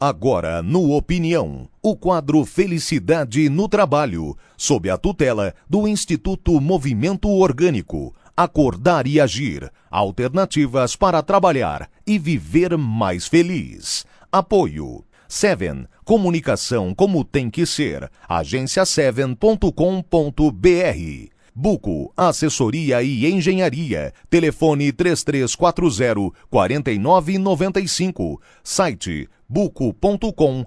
Agora, no Opinião, o quadro Felicidade no Trabalho, sob a tutela do Instituto Movimento Orgânico. Acordar e agir. Alternativas para trabalhar e viver mais feliz. Apoio. Seven. Comunicação como tem que ser. Agência7.com.br. Buco, assessoria e engenharia. Telefone 3340 4995. Site buco.com.br.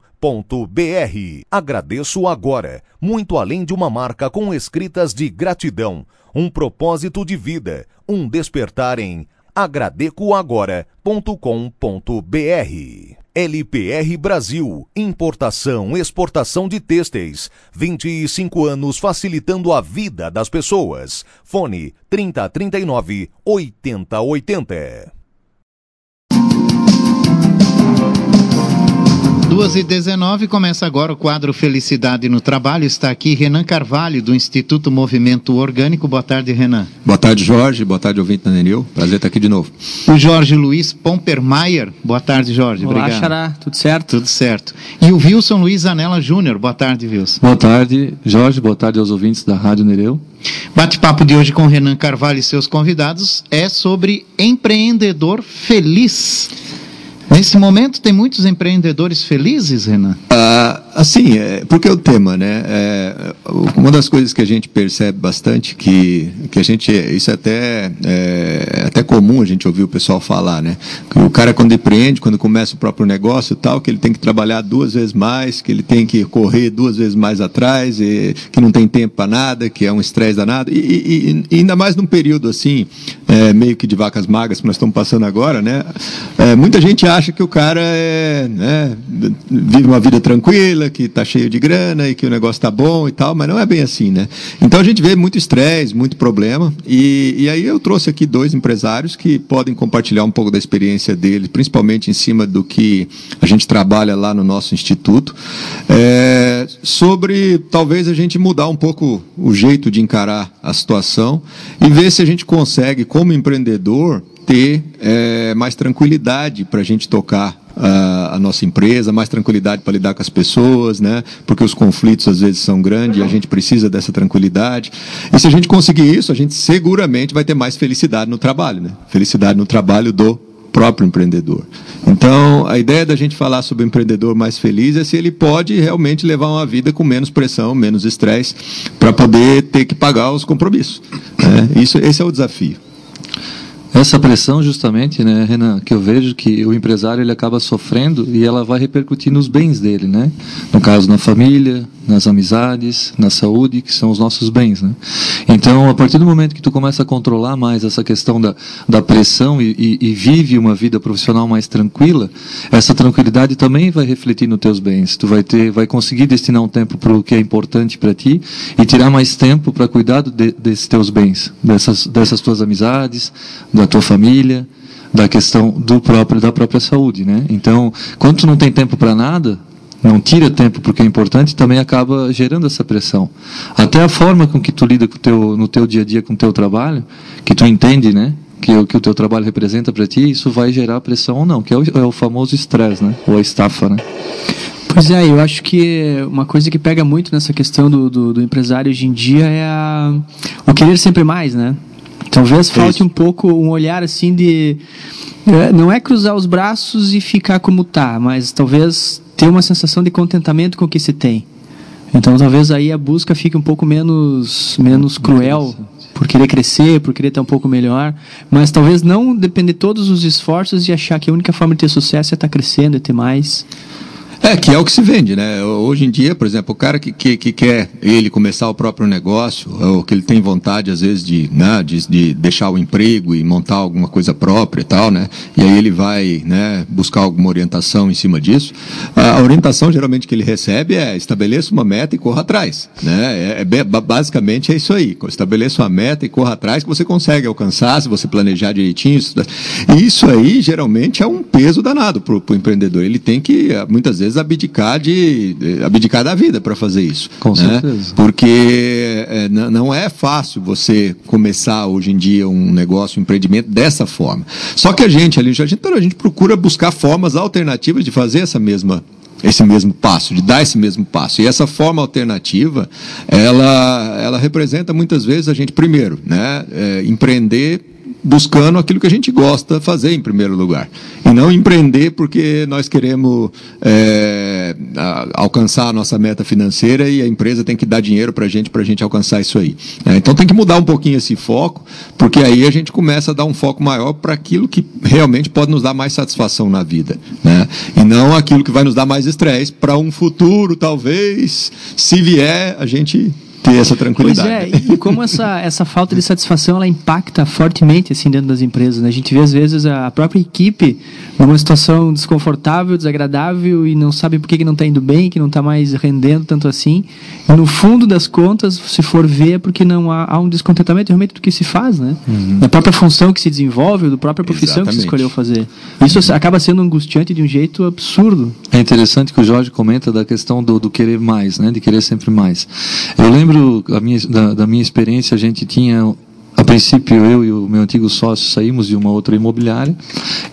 Agradeço agora, muito além de uma marca com escritas de gratidão, um propósito de vida, um despertar em agradecoagora.com.br. LPR Brasil, importação, exportação de têxteis, 25 anos facilitando a vida das pessoas. Fone 3039 8080. 2 e 19 começa agora o quadro Felicidade no Trabalho. Está aqui Renan Carvalho, do Instituto Movimento Orgânico. Boa tarde, Renan. Boa tarde, Jorge. Boa tarde, ouvinte da Nenil. Prazer estar aqui de novo. O Jorge Luiz Pompermaier. Boa tarde, Jorge. Olá, Obrigado. Xará. Tudo certo? Tudo certo. E o Wilson Luiz Anela Júnior. Boa tarde, Wilson. Boa tarde, Jorge. Boa tarde aos ouvintes da Rádio Nereu. Bate-papo de hoje com Renan Carvalho e seus convidados é sobre empreendedor feliz. Nesse momento tem muitos empreendedores felizes, Renan? Ah, assim, é, porque é o tema, né? É, uma das coisas que a gente percebe bastante que, que a gente, isso é até, é, até comum a gente ouvir o pessoal falar, né? Que o cara quando empreende, quando começa o próprio negócio tal, que ele tem que trabalhar duas vezes mais, que ele tem que correr duas vezes mais atrás, e, que não tem tempo para nada, que é um estresse danado. E, e, e, ainda mais num período assim, é, meio que de vacas magras que nós estamos passando agora, né? É, muita gente acha acha que o cara é, né, vive uma vida tranquila, que está cheio de grana e que o negócio está bom e tal, mas não é bem assim, né? Então a gente vê muito estresse, muito problema, e, e aí eu trouxe aqui dois empresários que podem compartilhar um pouco da experiência deles, principalmente em cima do que a gente trabalha lá no nosso instituto, é, sobre talvez a gente mudar um pouco o jeito de encarar a situação e ver se a gente consegue, como empreendedor, ter é, mais tranquilidade para a gente tocar a, nossa empresa, mais tranquilidade para lidar com as pessoas, né? Porque os conflitos às vezes são grandes e a gente precisa dessa tranquilidade. E se a gente conseguir isso, a gente seguramente vai ter mais felicidade no trabalho, né? Felicidade no trabalho do próprio empreendedor. Então, a ideia da gente falar sobre o empreendedor mais feliz é se ele pode realmente levar uma vida com menos pressão, menos estresse, para poder ter que pagar os compromissos. Né? Isso, esse é o desafio. Essa pressão, justamente, né, Renan, que eu vejo que o empresário ele acaba sofrendo e ela vai repercutir nos bens dele, né? No caso, na família, nas amizades, na saúde, que são os nossos bens, né? Então, a partir do momento que tu começa a controlar mais essa questão da, da pressão e, e, e vive uma vida profissional mais tranquila, essa tranquilidade também vai refletir nos teus bens. Tu vai ter, vai conseguir destinar um tempo para o que é importante para ti e tirar mais tempo para cuidar de, desses teus bens, dessas, dessas tuas amizades, da tua família, da questão do próprio da própria saúde, né? Então, quando tu não tem tempo para nada, não tira tempo porque é importante, também acaba gerando essa pressão. Até a forma com que tu lida com teu, no teu dia a dia com o teu trabalho, que tu entende, né? Que, o que o teu trabalho representa para ti, isso vai gerar pressão ou não, que é o, é o famoso estresse, né? Ou a estafa, né? Pois é, eu acho que uma coisa que pega muito nessa questão do, do, do empresário hoje em dia é a, o querer sempre mais, né? Talvez falte um pouco um olhar assim de. Não é cruzar os braços e ficar como tá, mas talvez ter uma sensação de contentamento com o que se tem. Então talvez aí a busca fique um pouco menos, menos cruel por querer crescer, por querer estar um pouco melhor, mas talvez não depender de todos os esforços e achar que a única forma de ter sucesso é estar crescendo, é ter mais. É, que é o que se vende, né? Hoje em dia, por exemplo, o cara que, que, que quer ele começar o próprio negócio, ou que ele tem vontade, às vezes, de, né, de, de, deixar o emprego e montar alguma coisa própria e tal, né? E aí ele vai né, buscar alguma orientação em cima disso. A orientação, geralmente, que ele recebe é estabeleça uma meta e corra atrás, né? É, é basicamente é isso aí. Estabeleça uma meta e corra atrás que você consegue alcançar, se você planejar direitinho. Isso, isso aí, geralmente, é um peso danado para o empreendedor. Ele tem que, muitas vezes, vezes abdicar de abdicar da vida para fazer isso. Com né? certeza. Porque é, não é fácil você começar hoje em dia um negócio, um empreendimento dessa forma. Só que a gente ali, a gente, a gente procura buscar formas alternativas de fazer essa mesma esse mesmo passo, de dar esse mesmo passo. E essa forma alternativa, ela, ela representa muitas vezes a gente, primeiro, né, é, empreender buscando aquilo que a gente gosta de fazer em primeiro lugar. E não empreender porque nós queremos é, alcançar a nossa meta financeira e a empresa tem que dar dinheiro para a gente para a gente alcançar isso aí. É, então tem que mudar um pouquinho esse foco, porque aí a gente começa a dar um foco maior para aquilo que realmente pode nos dar mais satisfação na vida. Né? E não aquilo que vai nos dar mais estresse para um futuro, talvez, se vier, a gente ter essa tranquilidade. Pois é, e como essa, essa falta de satisfação ela impacta fortemente assim dentro das empresas. Né? A gente vê às vezes a própria equipe numa situação desconfortável, desagradável e não sabe por que, que não está indo bem, que não está mais rendendo tanto assim. E no fundo das contas, se for ver, é porque não há, há um descontentamento realmente do que se faz, né? Uhum. Da própria função que se desenvolve, da própria profissão Exatamente. que se escolheu fazer. Isso acaba sendo angustiante de um jeito absurdo. É interessante que o Jorge comenta da questão do, do querer mais, né? De querer sempre mais. Eu lembro lembro minha, da, da minha experiência, a gente tinha a princípio, eu e o meu antigo sócio saímos de uma outra imobiliária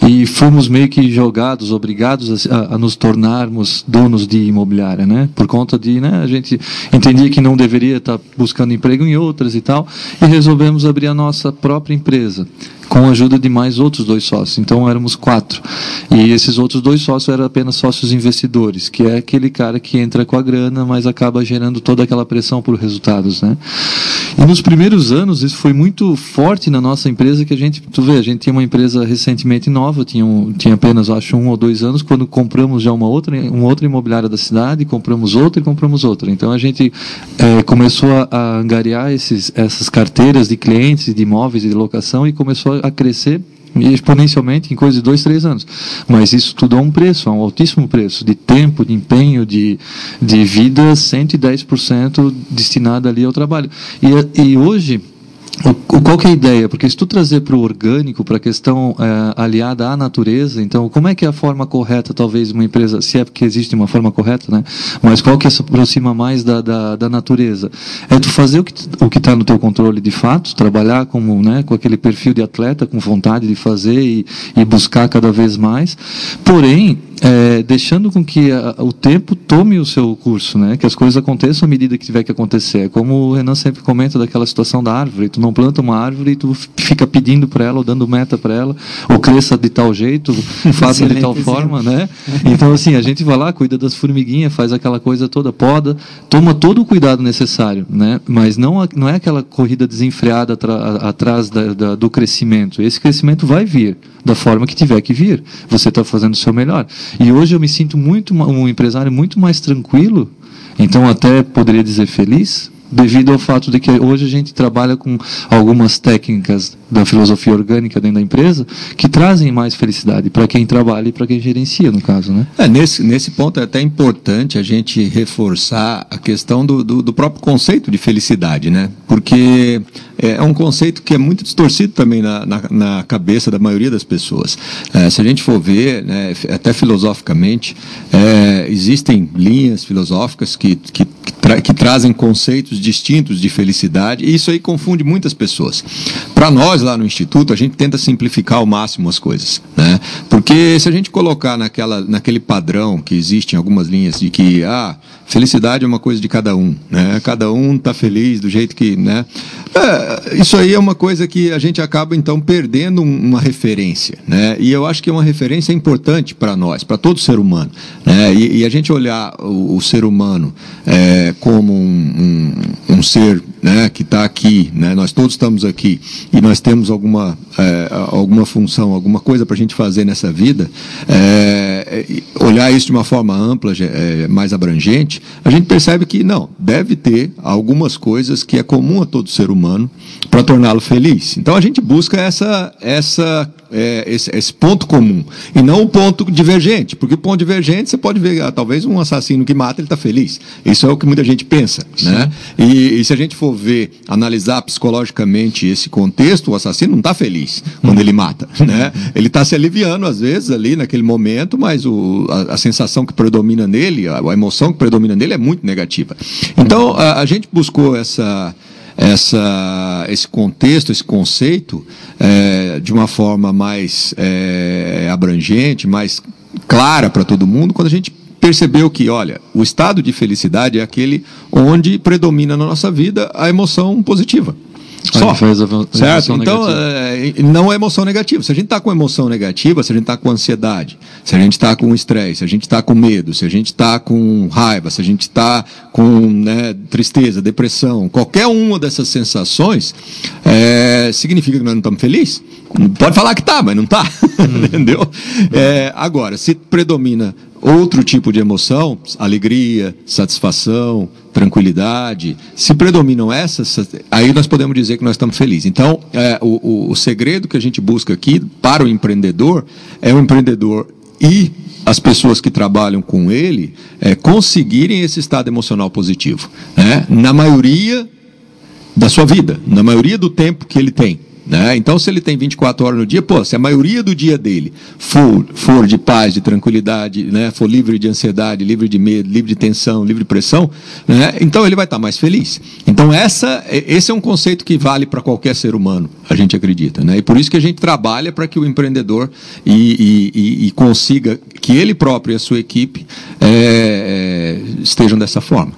e fomos meio que jogados, obrigados a, a, nos tornarmos donos de imobiliária, né? Por conta de, né? A gente entendia que não deveria estar buscando emprego em outras e tal, e resolvemos abrir a nossa própria empresa com a ajuda de mais outros dois sócios. Então éramos quatro. E esses outros dois sócios eram apenas sócios investidores, que é aquele cara que entra com a grana, mas acaba gerando toda aquela pressão por resultados, né? E nos primeiros anos isso foi muito forte na nossa empresa que a gente, tu vê, a gente tinha uma empresa recentemente nova, tinha, um, tinha apenas acho um ou dois anos quando compramos já uma outra, uma outra imobiliária da cidade, compramos outra e compramos outra. Então a gente é, começou a, a angariar esses, essas carteiras de clientes de imóveis e de locação e começou a crescer exponencialmente em coisa de dois, três anos. Mas isso tudo é um preço, é um altíssimo preço de tempo, de empenho, de, de vida, 110% destinado ali ao trabalho. E, e hoje qual que é a ideia? Porque se tu trazer para o orgânico, para a questão é, aliada à natureza, então como é que é a forma correta, talvez, uma empresa, se é porque existe uma forma correta, né? Mas qual que se aproxima mais da, da, da natureza? É tu fazer o que o está no teu controle de fato, trabalhar como, né, com aquele perfil de atleta, com vontade de fazer e, e buscar cada vez mais. Porém, é, deixando com que a, o tempo tome o seu curso, né? Que as coisas aconteçam à medida que tiver que acontecer. É como o Renan sempre comenta daquela situação da árvore. Tu não planta uma árvore e tu fica pedindo para ela ou dando meta para ela, ou cresça de tal jeito, faça de tal forma, né? Então assim, a gente vai lá, cuida das formiguinhas, faz aquela coisa toda, poda, toma todo o cuidado necessário, né? Mas não não é aquela corrida desenfreada atrás da, da, do crescimento. Esse crescimento vai vir da forma que tiver que vir. Você está fazendo o seu melhor. E hoje eu me sinto muito um empresário muito mais tranquilo, então até poderia dizer feliz, devido ao fato de que hoje a gente trabalha com algumas técnicas da filosofia orgânica dentro da empresa que trazem mais felicidade para quem trabalha e para quem gerencia, no caso. Né? É, nesse, nesse ponto é até importante a gente reforçar a questão do, do, do próprio conceito de felicidade, né? porque é, é um conceito que é muito distorcido também na, na, na cabeça da maioria das pessoas. É, se a gente for ver, né, até filosoficamente, é, existem linhas filosóficas que, que, que, tra que trazem conceitos distintos de felicidade e isso aí confunde muitas pessoas. Para nós, nós lá no Instituto, a gente tenta simplificar ao máximo as coisas. Né? Porque se a gente colocar naquela, naquele padrão que existe em algumas linhas de que ah, felicidade é uma coisa de cada um, né? cada um está feliz do jeito que. Né? É, isso aí é uma coisa que a gente acaba então perdendo uma referência. Né? E eu acho que é uma referência importante para nós, para todo ser humano. Né? E, e, a gente olhar o, o ser humano é, como um, um, um ser né, que está aqui, né, nós todos estamos aqui e nós temos alguma, é, alguma função, alguma coisa para a gente fazer nessa vida, é, olhar isso de uma forma ampla, é, mais abrangente, a gente percebe que não, deve ter algumas coisas que é comum a todo ser humano para torná-lo feliz. Então a gente busca essa, essa é, esse, esse, ponto comum e não o ponto divergente, porque o ponto divergente você pode ver, ah, talvez um assassino que mata ele está feliz. Isso é o que muita gente pensa, né? E, e, se a gente for ver, analisar psicologicamente esse contexto, o assassino não está feliz quando ele mata, né? Ele está se aliviando às vezes ali naquele momento, mas o, a, a sensação que predomina nele, a, a, emoção que predomina nele é muito negativa. Então a, a gente buscou essa essa, esse contexto, esse conceito, é, de uma forma mais é, abrangente, mais clara para todo mundo, quando a gente percebeu que, olha, o estado de felicidade é aquele onde predomina na nossa vida a emoção positiva. Só. Certo? Então, é, não é emoção negativa. Se a gente está com emoção negativa, se a gente está com ansiedade, se a gente está com estresse, se a gente está com medo, se a gente está com raiva, se a gente está com né, tristeza, depressão, qualquer uma dessas sensações, é, significa que nós não estamos felizes? Pode falar que tá, mas não tá, hum. entendeu? É, agora, se predomina outro tipo de emoção, alegria, satisfação, tranquilidade, se predominam essas, aí nós podemos dizer que nós estamos felizes. Então, é, o, o, o segredo que a gente busca aqui para o empreendedor é o empreendedor e as pessoas que trabalham com ele é, conseguirem esse estado emocional positivo, né? na maioria da sua vida, na maioria do tempo que ele tem. Né? Então, se ele tem 24 horas no dia, pô, se a maioria do dia dele for, for de paz, de tranquilidade, né? for livre de ansiedade, livre de medo, livre de tensão, livre de pressão, né? então ele vai estar mais feliz. Então, essa, esse é um conceito que vale para qualquer ser humano, a gente acredita. Né? E por isso que a gente trabalha para que o empreendedor e, e, e, consiga que ele próprio e a sua equipe é, é, estejam dessa forma.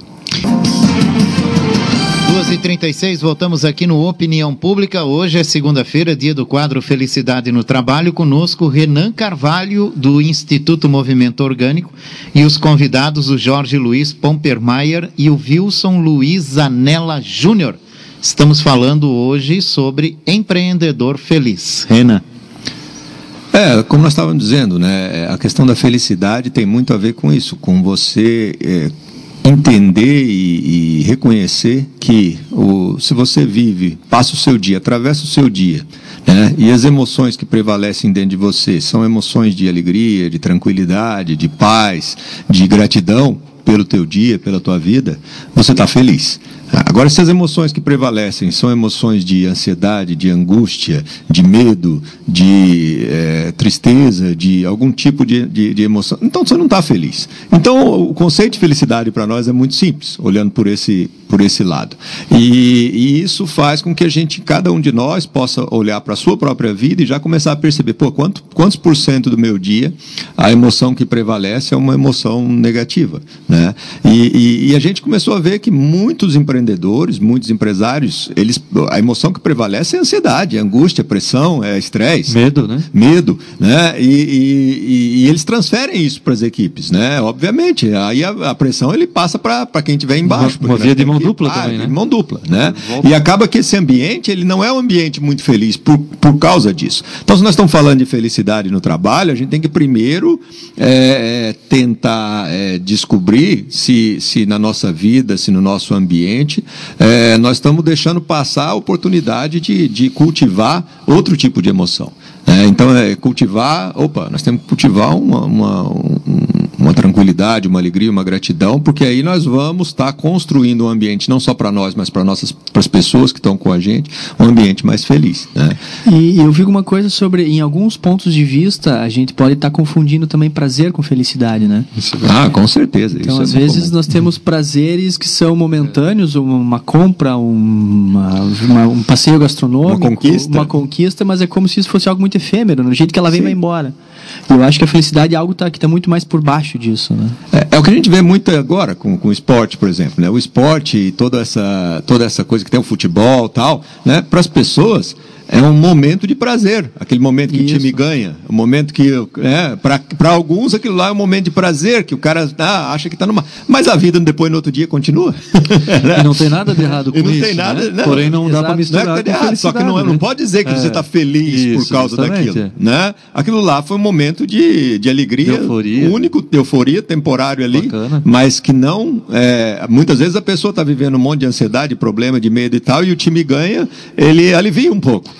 2h36, voltamos aqui no Opinião Pública. Hoje é segunda-feira, dia do quadro Felicidade no Trabalho. Conosco Renan Carvalho, do Instituto Movimento Orgânico, e os convidados, o Jorge Luiz Pompermayer e o Wilson Luiz Zanella Júnior. Estamos falando hoje sobre empreendedor feliz. Renan. É, como nós estávamos dizendo, né, a questão da felicidade tem muito a ver com isso, com você é, entender e, e, reconhecer que o, se você vive, passa o seu dia, atravessa o seu dia, né, e as emoções que prevalecem dentro de você são emoções de alegria, de tranquilidade, de paz, de gratidão pelo teu dia, pela tua vida, você está feliz. Agora, se as emoções que prevalecem são emoções de ansiedade, de angústia, de medo, de é, tristeza, de algum tipo de, de, de, emoção, então você não está feliz. Então, o conceito de felicidade para nós é muito simples, olhando por esse, por esse lado. E, e isso faz com que a gente, cada um de nós, possa olhar para a sua própria vida e já começar a perceber, pô, quanto, quantos por cento do meu dia a emoção que prevalece é uma emoção negativa. Né? E, e, e a gente começou a ver que muitos empreendedores empreendedores, muitos empresários, eles, a emoção que prevalece é a ansiedade, é angústia, pressão, é estresse. Medo, né? Medo, né? E, e, e eles transferem isso para as equipes, né? Obviamente, aí a, a pressão ele passa para quem estiver embaixo. Uma, uma via de mão dupla ah, também, né? De mão dupla, né? E acaba que esse ambiente, ele não é um ambiente muito feliz por, por causa disso. Então, se nós estamos falando de felicidade no trabalho, a gente tem que primeiro é, tentar é, descobrir se, se na nossa vida, se no nosso ambiente, é, nós estamos deixando passar a oportunidade de, de cultivar outro tipo de emoção. É, então, é cultivar, opa, nós temos que cultivar uma, uma, um, uma tranquilidade, uma alegria, uma gratidão, porque aí nós vamos estar tá construindo um ambiente, não só para nós, mas para nossas para as pessoas que estão com a gente, um ambiente mais feliz. Né? E, eu vi uma coisa sobre, em alguns pontos de vista, a gente pode estar tá confundindo também prazer com felicidade, né? ah, com certeza. Então, Isso é às é vezes, comum. nós temos prazeres que são momentâneos, uma compra, uma, uma, um passeio gastronômico, uma conquista. uma conquista, mas é como se isso fosse algo muito efêmero, no jeito que ela vem Sim. vai embora. Eu acho que a felicidade é algo tá, que está muito mais por baixo disso. Né? É, é, o que a gente vê muito agora com, com o esporte, por exemplo. Né? O esporte e toda essa, toda essa coisa que tem o futebol tal, né? para as pessoas é um momento de prazer, aquele momento que Isso. o time ganha, o momento que, é, para alguns aquilo lá é um momento de prazer, que o cara ah, acha que está numa. Mas a vida depois no outro dia continua. e não tem nada de errado com e não isso. Tem nada, né? Não, Porém, não Exato. dá para misturar. Não é que errado, só que não, é, né? não pode dizer que é. você está feliz isso, por causa daquilo. Né? Aquilo lá foi um momento de, de alegria, de euforia, único, de euforia, temporário ali, Bacana. mas que não. É, muitas vezes a pessoa está vivendo um monte de ansiedade, problema de medo e tal, e o time ganha, ele alivia um pouco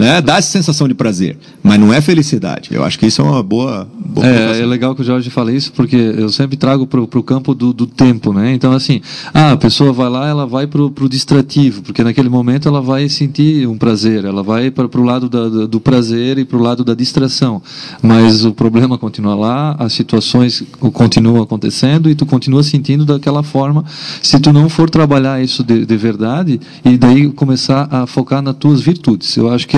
né? Dá essa sensação de prazer, mas não é felicidade. Eu acho que isso é uma boa. boa é, é, legal que o Jorge fale isso, porque eu sempre trago para o campo do, do, tempo, né? Então, assim, ah, a pessoa vai lá, ela vai para o distrativo, porque naquele momento ela vai sentir um prazer, ela vai para o lado da, do prazer e para o lado da distração. Mas o problema continua lá, as situações continuam acontecendo e tu continua sentindo daquela forma. Se tu não for trabalhar isso de, de verdade e daí começar a focar nas tuas virtudes, eu acho que que,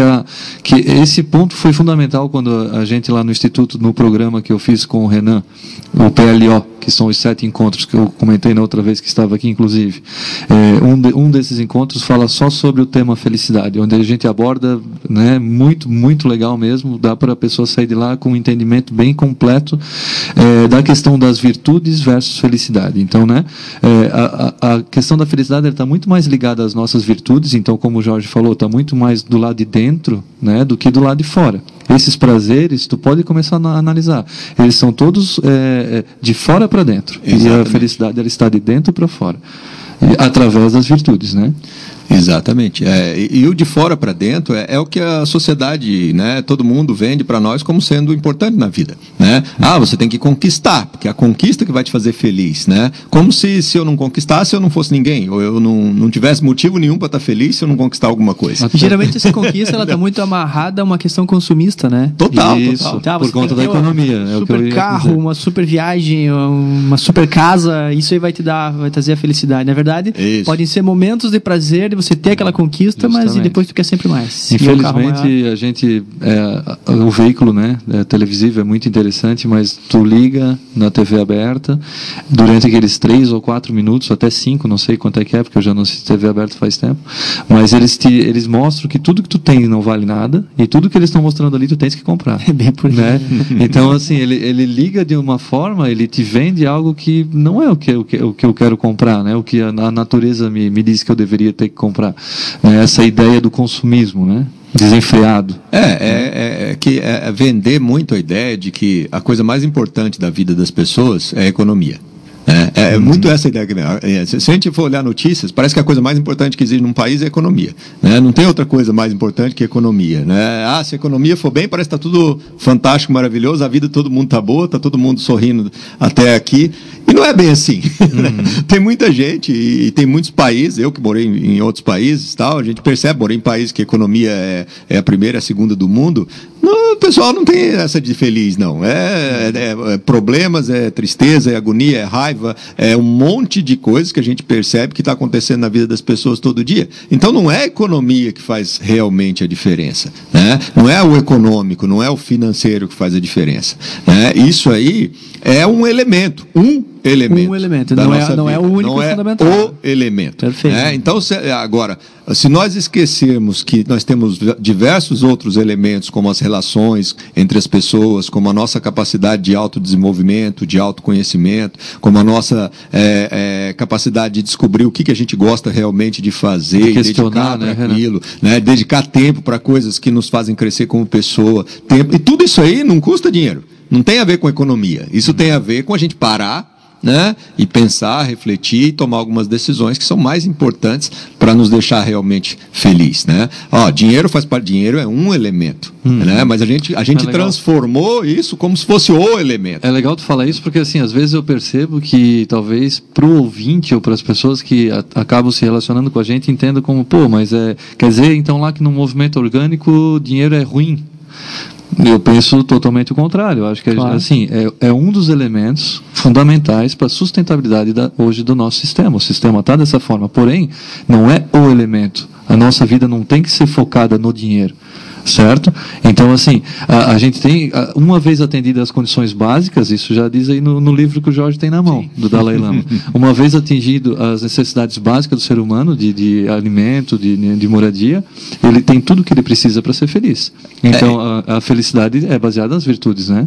que esse ponto foi fundamental quando a gente lá no Instituto, no programa que eu fiz com o Renan, o PLO, que são os sete encontros que eu comentei na outra vez que estava aqui, inclusive. É, um, de, um desses encontros fala só sobre o tema felicidade, onde a gente aborda, né, muito, muito legal mesmo, dá para a pessoa sair de lá com um entendimento bem completo é, da questão das virtudes versus felicidade. Então, né, é, a, a, questão da felicidade está muito mais ligada às nossas virtudes, então, como o Jorge falou, está muito mais do lado de dentro né, do que do lado de fora. Esses prazeres, tu pode começar a analisar. Eles são todos é, de fora para dentro. Exatamente. E a felicidade ela está de dentro para fora. através das virtudes, né? Exatamente. É, e, e, o de fora para dentro é, é, o que a sociedade, né, todo mundo vende para nós como sendo importante na vida. Né? Ah, você tem que conquistar, porque é a conquista que vai te fazer feliz. Né? Como se, se eu não conquistasse, eu não fosse ninguém, ou eu não, não tivesse motivo nenhum para estar tá feliz se eu não conquistar alguma coisa. Geralmente essa conquista ela está muito amarrada a uma questão consumista, né? Total, Isso, total. Tá, por conta da economia. Um é super carro, uma super viagem, uma super casa, isso aí vai te dar, vai trazer a felicidade. Na verdade, isso. podem ser momentos de prazer, de você ter aquela conquista, Justamente. mas depois tu quer sempre mais. Infelizmente, a gente, é, o veículo né, é, televisivo é muito interessante, mas tu liga na TV aberta, durante aqueles três ou quatro minutos, até cinco, não sei quanto é que é, porque eu já não assisto TV aberta faz tempo, mas eles, te, eles mostram que tudo que tu tem não vale nada, e tudo que eles estão mostrando ali tu tens que comprar. É bem por né? Então, assim, ele, ele liga de uma forma, ele te vende algo que não é o que, o que, o que eu quero comprar, né? o que a, a natureza me, me diz que eu deveria ter que comprar né, essa ideia do consumismo, né? desenfreado. É, é, é, é que é, é vender muito a ideia de que a coisa mais importante da vida das pessoas é a economia. É, é, é uhum. muito essa ideia. É, se a gente for olhar notícias, parece que a coisa mais importante que existe num país é a economia. Né? Não tem outra coisa mais importante que a economia. Né? Ah, se a economia for bem, parece que está tudo fantástico, maravilhoso, a vida todo mundo está boa, está todo mundo sorrindo até aqui. E não é bem assim. Né? Uhum. tem muita gente e, tem muitos países, eu que morei em, em outros países, tal, a gente percebe, morei em países que a economia é, é a primeira, a segunda do mundo. O pessoal não tem essa de feliz, não. É, é, é, problemas, é tristeza, é agonia, é raiva, é um monte de coisas que a gente percebe que está acontecendo na vida das pessoas todo dia. Então não é a economia que faz realmente a diferença. Né? Não é o econômico, não é o financeiro que faz a diferença. Né? Isso aí é um elemento, um elemento. Um elemento, não, é, não é, o único não é fundamental. o elemento. Perfeito. É, então, se, agora, se nós esquecermos que nós temos diversos outros elementos, como as relações entre as pessoas, como a nossa capacidade de autodesenvolvimento, de autoconhecimento, como a nossa é, é, capacidade de descobrir o que, que a gente gosta realmente de fazer, de dedicar né, aquilo, né, dedicar tempo para coisas que nos fazem crescer como pessoa, tempo, e tudo isso aí não custa dinheiro. Não tem a ver com economia. Isso tem a ver com a gente parar né? E pensar, refletir e tomar algumas decisões que são mais importantes para nos deixar realmente feliz, né? Ó, dinheiro faz parte, dinheiro é um elemento, hum. né? Mas a gente a gente é transformou isso como se fosse o elemento. É legal tu falar isso porque assim, às vezes eu percebo que talvez para o ouvinte ou para as pessoas que a, acabam se relacionando com a gente entendam como, pô, mas é, quer dizer então lá que no movimento orgânico dinheiro é ruim. Eu penso totalmente o contrário. Eu acho que claro. assim é, é, um dos elementos fundamentais para a sustentabilidade da, hoje do nosso sistema. O sistema está dessa forma, porém não é o elemento. A nossa vida não tem que ser focada no dinheiro certo? Então, assim, a, a gente tem, a, uma vez atendidas as condições básicas, isso já diz aí no, no livro que o Jorge tem na mão, Sim. do Dalai Lama. uma vez atingido as necessidades básicas do ser humano, de, de alimento, de, de moradia, ele tem tudo o que ele precisa para ser feliz. Então, é. a, a felicidade é baseada nas virtudes, né?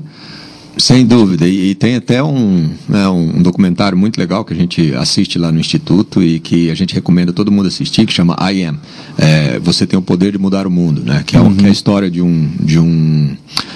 Sem dúvida, e, e tem até um, né, um documentário muito legal que a gente assiste lá no Instituto e que a gente recomenda todo mundo assistir, que chama I Am. É, Você tem o poder de mudar o mundo, né? que, é, uhum. que é a história de um, de um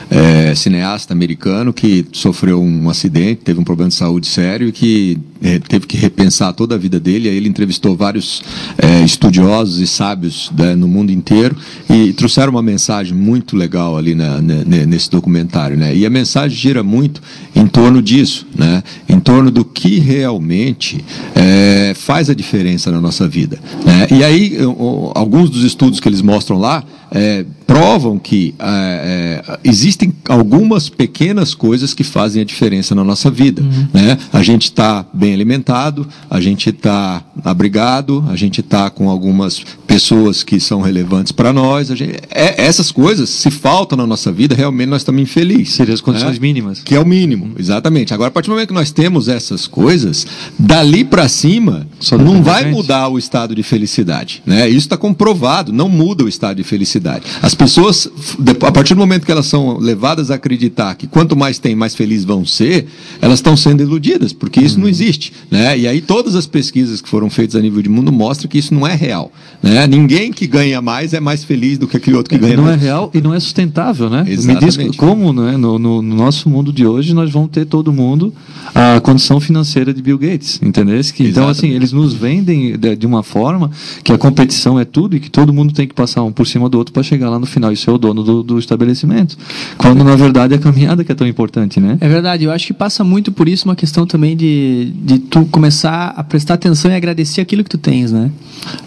é, cineasta americano que sofreu um acidente, teve um problema de saúde sério e que é, teve que repensar toda a vida dele. Aí ele entrevistou vários é, estudiosos e sábios né, no mundo inteiro e trouxeram uma mensagem muito legal ali na, na, nesse documentário. Né? E a mensagem gira muito em torno disso, né? em torno do que realmente é, faz a diferença na nossa vida. Né? E aí, alguns dos estudos que eles mostram lá é, provam que é, é, existem algumas pequenas coisas que fazem a diferença na nossa vida. Uhum. Né? A gente está bem alimentado, a gente está abrigado, a gente está com algumas pessoas que são relevantes para nós. Gente, é, essas coisas, se faltam na nossa vida, realmente nós estamos infelizes. Seriam as condições né? mínimas. Que é o mínimo, exatamente. Agora, a partir do momento que nós temos essas coisas, dali para cima, não vai mudar o estado de felicidade. Né? Isso está comprovado, não muda o estado de felicidade. As pessoas, a partir do momento que elas são levadas a acreditar que quanto mais tem, mais felizes vão ser, elas estão sendo iludidas, porque isso uhum. não existe. Né? E aí todas as pesquisas que foram feitas a nível de mundo mostram que isso não é real. Né? Ninguém que ganha mais é mais feliz do que aquele outro que ganha não mais. Não é real e não é sustentável, né? Exatamente. Me diz como né, no, no, no, nosso mundo de hoje nós vamos ter todo mundo a condição financeira de Bill Gates, entendeu? Então, assim, eles nos vendem de, uma forma que a competição é tudo e que todo mundo tem que passar um por cima do outro para chegar lá no final. Isso é o dono do, do estabelecimento. Quando, na verdade, é a caminhada que é tão importante, né? É verdade. Eu acho que passa muito por isso uma questão também de, de tu começar a prestar atenção e agradecer aquilo que tu tens, né?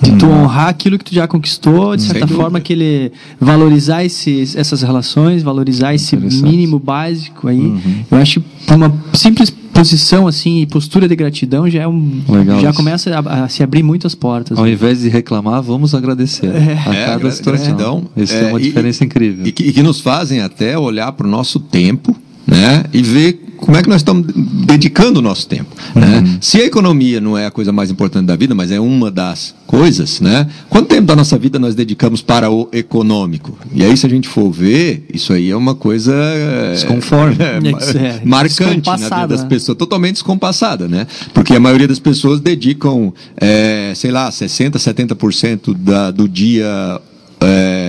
De hum. tu honrar aquilo que tu já conquistou, de certa forma, que ele valorizar esses, essas relações, valorizar esse mínimo básico aí. Uhum. Eu acho que uma simples posição assim e postura de gratidão já é um Legal já isso. começa a, a, se abrir muitas portas. Ao né? invés de reclamar, vamos agradecer é. a é, cada situação. Gratidão. Isso é, é uma diferença e, incrível. E que, e que nos fazem até olhar para o nosso tempo, né, e ver como é que nós estamos dedicando o nosso tempo. Né? Uhum. Se a economia não é a coisa mais importante da vida, mas é uma das coisas, né? quanto tempo da nossa vida nós dedicamos para o econômico? E aí, se a gente for ver, isso aí é uma coisa é, desconforme, é, é, marcante na vida das né? pessoas, totalmente descompassada, né? Porque a maioria das pessoas dedicam, é, sei lá, 60%, 70% da, do dia é,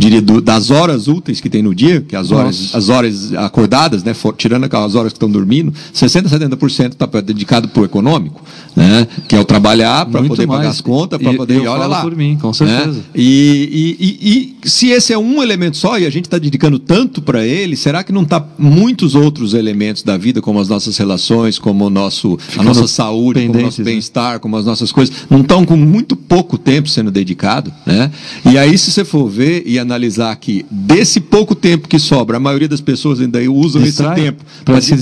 diria, do, das horas úteis que tem no dia, que as horas, as horas acordadas, né, for, tirando aquelas horas que estão dormindo, 60%, 70% está dedicado para o econômico, né, que é o trabalhar para poder mais. pagar as contas, para poder. E olha lá. por mim, com né? certeza. Né? E, e, e, e, se esse é um elemento só e a gente está dedicando tanto para ele, será que não está muitos outros elementos da vida, como as nossas relações, como o nosso, a nossa saúde, como o nosso né? bem-estar, né? como as nossas coisas, não estão com muito pouco tempo sendo dedicado? Né? E aí, se você for ver e analisar que desse pouco tempo que sobra, a maioria das pessoas ainda usam Distrai, esse tempo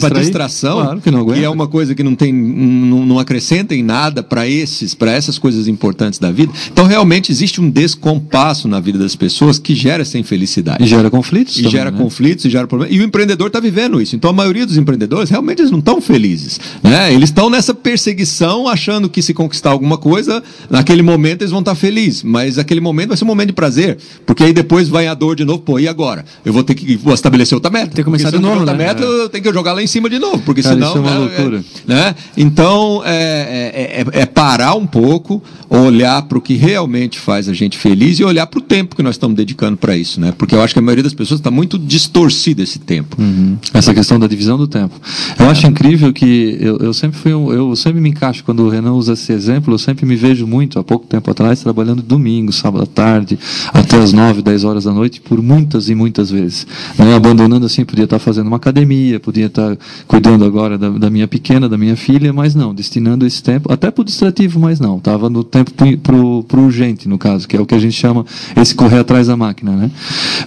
para distração, claro que, não que é uma coisa que não tem, não, não acrescenta em nada para esses, para essas coisas importantes da vida. Então realmente existe um descompasso na vida das pessoas que gera essa infelicidade. E gera conflitos. E também, gera né? conflitos, e gera problemas. E o empreendedor está vivendo isso. Então a maioria dos empreendedores realmente eles não estão felizes, né? Eles estão nessa perseguição, achando que se conquistar alguma coisa, naquele momento eles vão estar tá felizes, mas aquele momento vai ser um momento de prazer, porque aí depois vai a dor de novo, pô, e agora? Eu vou ter que vou estabelecer outra meta. Tem que começar de novo, outra né? meta, eu tenho que jogar lá em cima de novo, porque Cara, senão. Isso é uma né, loucura. É, né? Então, é, é, é, é parar um pouco, olhar para o que realmente faz a gente feliz e olhar para o tempo que nós estamos dedicando para isso, né? Porque eu acho que a maioria das pessoas está muito distorcida esse tempo. Uhum. Essa questão da divisão do tempo. Eu é. acho incrível que eu, eu sempre fui um, eu sempre me encaixo quando o Renan usa esse exemplo, eu sempre me vejo muito há pouco tempo atrás trabalhando domingo, sábado à tarde, até as 9, 10 horas da noite por muitas e muitas vezes. Né? Abandonando assim, podia estar fazendo uma academia, podia estar cuidando agora da, da minha pequena, da minha filha, mas não, destinando esse tempo, até para o distrativo, mas não, estava no tempo para o urgente, no caso, que é o que a gente chama esse correr atrás da máquina. Né?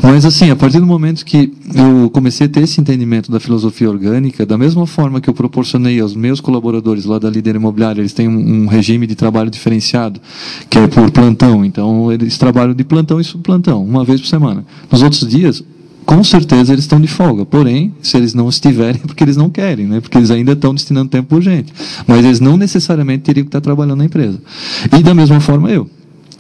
Mas assim, a partir do momento que eu comecei a ter esse entendimento da filosofia orgânica, da mesma forma que eu proporcionei aos meus colaboradores lá da Líder Imobiliária, eles têm um, um regime de trabalho diferenciado, que é por plantão, então eles trabalham de plantão e subplantão, uma vez por semana. Nos outros dias, com certeza eles estão de folga. Porém, se eles não estiverem, é porque eles não querem, né? Porque eles ainda estão destinando tempo urgente. Mas eles não necessariamente teriam que estar trabalhando na empresa. E da mesma forma eu.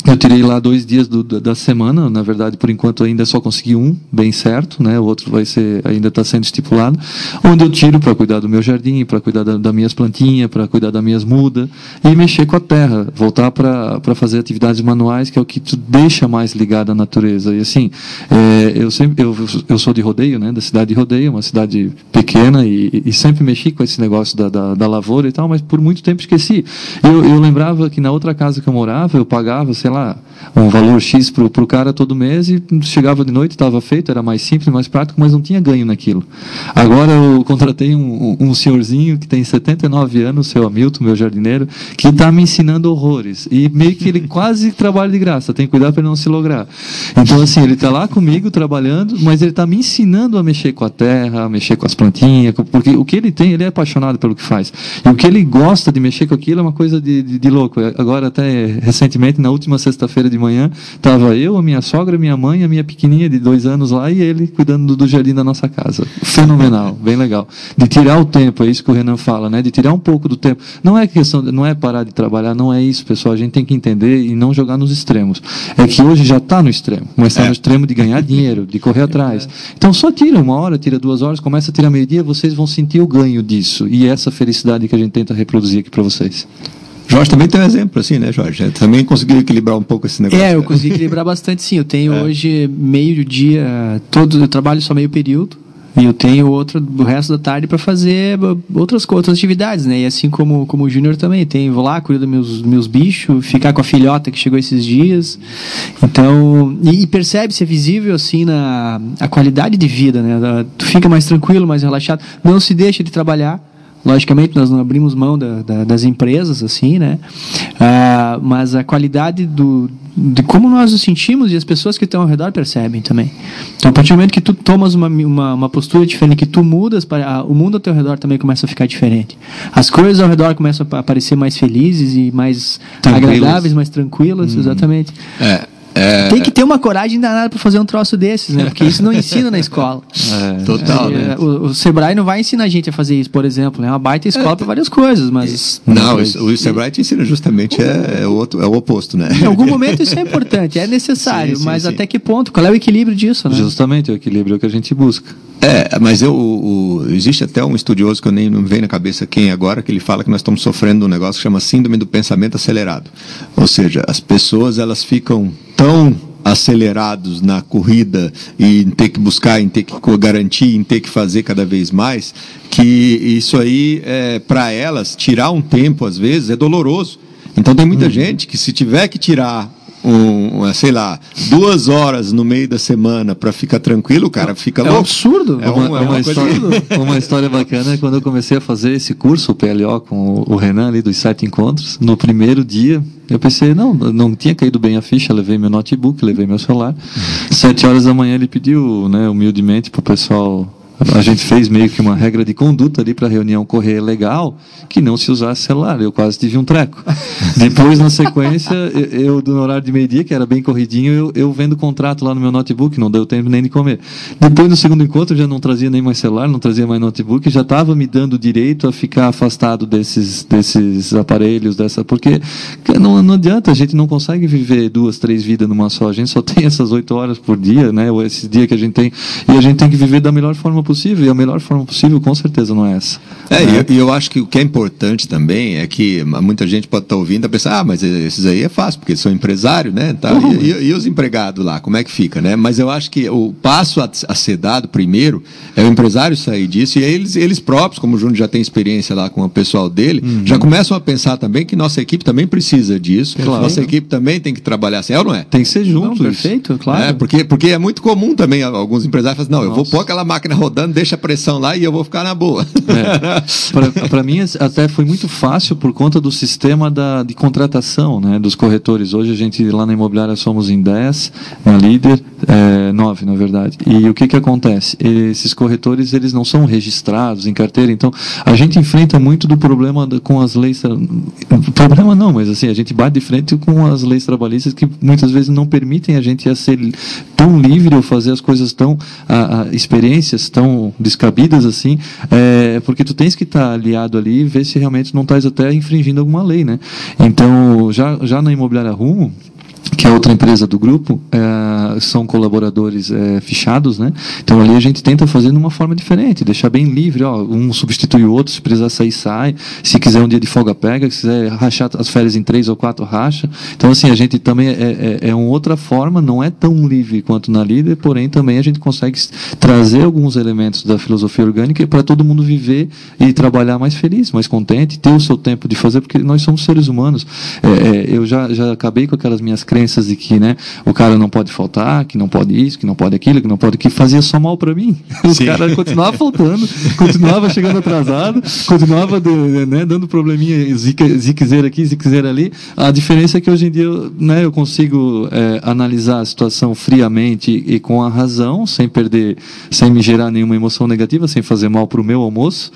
Eu tirei lá dois dias do, da semana, na verdade, por enquanto ainda só consegui um, bem certo, né? O outro vai ser, ainda está sendo estipulado, onde eu tiro para cuidar do meu jardim, para cuidar da, das minhas plantinhas, para cuidar das minhas mudas e mexer com a terra, voltar para fazer atividades manuais, que é o que tu deixa mais ligado à natureza. E assim, é, eu sempre, eu, eu sou de Rodeio, né? Da cidade de Rodeio, uma cidade pequena e, e sempre mexi com esse negócio da, da, da, lavoura e tal, mas por muito tempo esqueci. Eu, eu lembrava que na outra casa que eu morava, eu pagava, sei lá, um valor X para o cara todo mês e chegava de noite, estava feito, era mais simples, mais prático, mas não tinha ganho naquilo. Agora eu contratei um, um senhorzinho que tem 79 anos, seu Hamilton, meu jardineiro, que está me ensinando horrores. E meio que ele quase trabalha de graça, tem que cuidar para ele não se lograr. Então, assim, ele está lá comigo trabalhando, mas ele está me ensinando a mexer com a terra, a mexer com as plantinhas, porque o que ele tem, ele é apaixonado pelo que faz. E o que ele gosta de mexer com aquilo é uma coisa de, de, de louco. Agora, até recentemente, na última sexta-feira de manhã, estava eu, a minha sogra, minha mãe, a minha pequenininha de dois anos lá e ele cuidando do jardim da nossa casa. Fenomenal, bem legal. De tirar o tempo, é isso que o Renan fala, né? De tirar um pouco do tempo. Não é questão, não é parar de trabalhar, não é isso, pessoal. A gente tem que entender e não jogar nos extremos. É que hoje já está no extremo, mas está é. no extremo de ganhar dinheiro, de correr atrás. Então só tira uma hora, tira duas horas, começa a tirar meio-dia, vocês vão sentir o ganho disso. E essa felicidade que a gente tenta reproduzir aqui para vocês. Jorge também tem um exemplo assim, né, Jorge? Também conseguiu equilibrar um pouco esse negócio. É, eu consegui equilibrar bastante, sim. Eu tenho é. hoje meio dia, todo, eu trabalho só meio período. E eu tenho outro o resto da tarde para fazer outras outras atividades, né? E assim como como o Júnior também tem, vou lá cuidar dos meus meus bichos, ficar com a filhota que chegou esses dias. Então, e, e percebe-se é visível assim na a qualidade de vida, né? Tu fica mais tranquilo, mais relaxado, não se deixa de trabalhar Logicamente, nós não abrimos mão da, da, das empresas, assim, né? Ah, mas a qualidade do, de como nós nos sentimos e as pessoas que estão ao redor percebem também. Então, a partir do momento que tu tomas uma, uma, uma postura diferente, que tu mudas, para, o mundo ao teu redor também começa a ficar diferente. As coisas ao redor começam a aparecer mais felizes e mais agradáveis, mais tranquilas, hum. exatamente. É. É... Tem que ter uma coragem danada para fazer um troço desses, né? Porque isso não ensina na escola. É, Total, é, né? O, o, Sebrae não vai ensinar a gente a fazer isso, por exemplo. É uma baita escola para várias coisas, mas... Não, o, o Sebrae te ensina justamente é, é, o, outro, é o oposto, né? Em algum momento isso é importante, é necessário, sim, sim, mas sim. até que ponto? Qual é o equilíbrio disso, né? Justamente, o equilíbrio que a gente busca. É, mas eu, o, existe até um estudioso que eu nem não vem na cabeça quem agora, que ele fala que nós estamos sofrendo um negócio que chama síndrome do pensamento acelerado. Ou seja, as pessoas elas ficam tão acelerados na corrida e em ter que buscar, em ter que garantir, em ter que fazer cada vez mais, que isso aí, é, para elas, tirar um tempo, às vezes, é doloroso. Então tem muita uhum. gente que se tiver que tirar um, sei lá, duas horas no meio da semana para ficar tranquilo, o cara fica é louco. Um absurdo. É, uma, é uma, é uma história, uma história bacana é quando eu comecei a fazer esse curso, o PLO, com o Renan ali dos sete encontros. No primeiro dia, eu pensei, não, não tinha caído bem a ficha, levei meu notebook, levei meu celular. Sete horas da manhã ele pediu, né, humildemente, para o pessoal a gente fez meio que uma regra de conduta ali para a reunião correr legal, que não se usasse celular. Eu quase tive um treco. Depois, na sequência, eu, no horário de meio-dia, que era bem corridinho, eu, eu vendo o contrato lá no meu notebook, não deu tempo nem de comer. Depois, no segundo encontro, eu já não trazia nem mais celular, não trazia mais notebook, já estava me dando direito a ficar afastado desses, desses aparelhos, dessa, porque não, não adianta, a gente não consegue viver duas, três vidas numa só. A gente só tem essas oito horas por dia, né? Ou esse dia que a gente tem, e a gente tem que viver da melhor forma possível possível, e a melhor forma possível com certeza não é essa. É, né? e eu, eu, acho que o que é importante também é que muita gente pode estar ouvindo e pensar, ah, mas esses aí é fácil, porque eles são empresários, né? Tá, uhum. e, e, e, os empregados lá, como é que fica, né? Mas eu acho que o passo a, a, ser dado primeiro é o empresário sair disso, e eles, eles próprios, como o Júnior já tem experiência lá com o pessoal dele, uhum. já começam a pensar também que nossa equipe também precisa disso, claro. nossa equipe também tem que trabalhar assim, é ou não é? Tem que ser junto. Não, perfeito, claro. É, porque, porque é muito comum também alguns empresários falam, não, nossa. eu vou pôr aquela máquina rodando, deixa a pressão lá e eu vou ficar na boa. É. Para mim, até foi muito fácil por conta do sistema da, de contratação né, dos corretores. Hoje, a gente lá na imobiliária somos em 10, na líder, é, 9 na verdade. E o que, que acontece? Esses corretores eles não são registrados em carteira, então a gente enfrenta muito do problema com as leis. Problema não, mas assim, a gente bate de frente com as leis trabalhistas que muitas vezes não permitem a gente a ser tão livre ou fazer as coisas tão. A, a, experiências tão descabidas assim, é, porque tu tens que estar tá aliado ali e ver se realmente não estás até infringindo alguma lei, né? Então, já, já na imobiliária Rumo, que é outra empresa do grupo, é, são colaboradores é, fichados, né? Então ali a gente tenta fazer de uma forma diferente, deixar bem livre, ó, um substitui o outro, se precisar sair, sai, se quiser um dia de folga, pega, se quiser rachar as férias em três ou quatro, racha. Então assim, a gente também é, é, é uma outra forma, não é tão livre quanto na líder, porém também a gente consegue trazer alguns elementos da filosofia orgânica para todo mundo viver e trabalhar mais feliz, mais contente, ter o seu tempo de fazer, porque nós somos seres humanos. É, é, eu já, já acabei com aquelas minhas crenças de que, né, o cara não pode faltar, que não pode isso, que não pode aquilo, que não pode que fazia só mal para mim. O cara continuava faltando, continuava chegando atrasado, continuava né, dando probleminha, ziquezeira aqui, ziquezeira ali. A diferença é que hoje em dia, né, eu consigo é, analisar a situação friamente e com a razão, sem perder, sem me gerar nenhuma emoção negativa, sem fazer mal para o meu almoço,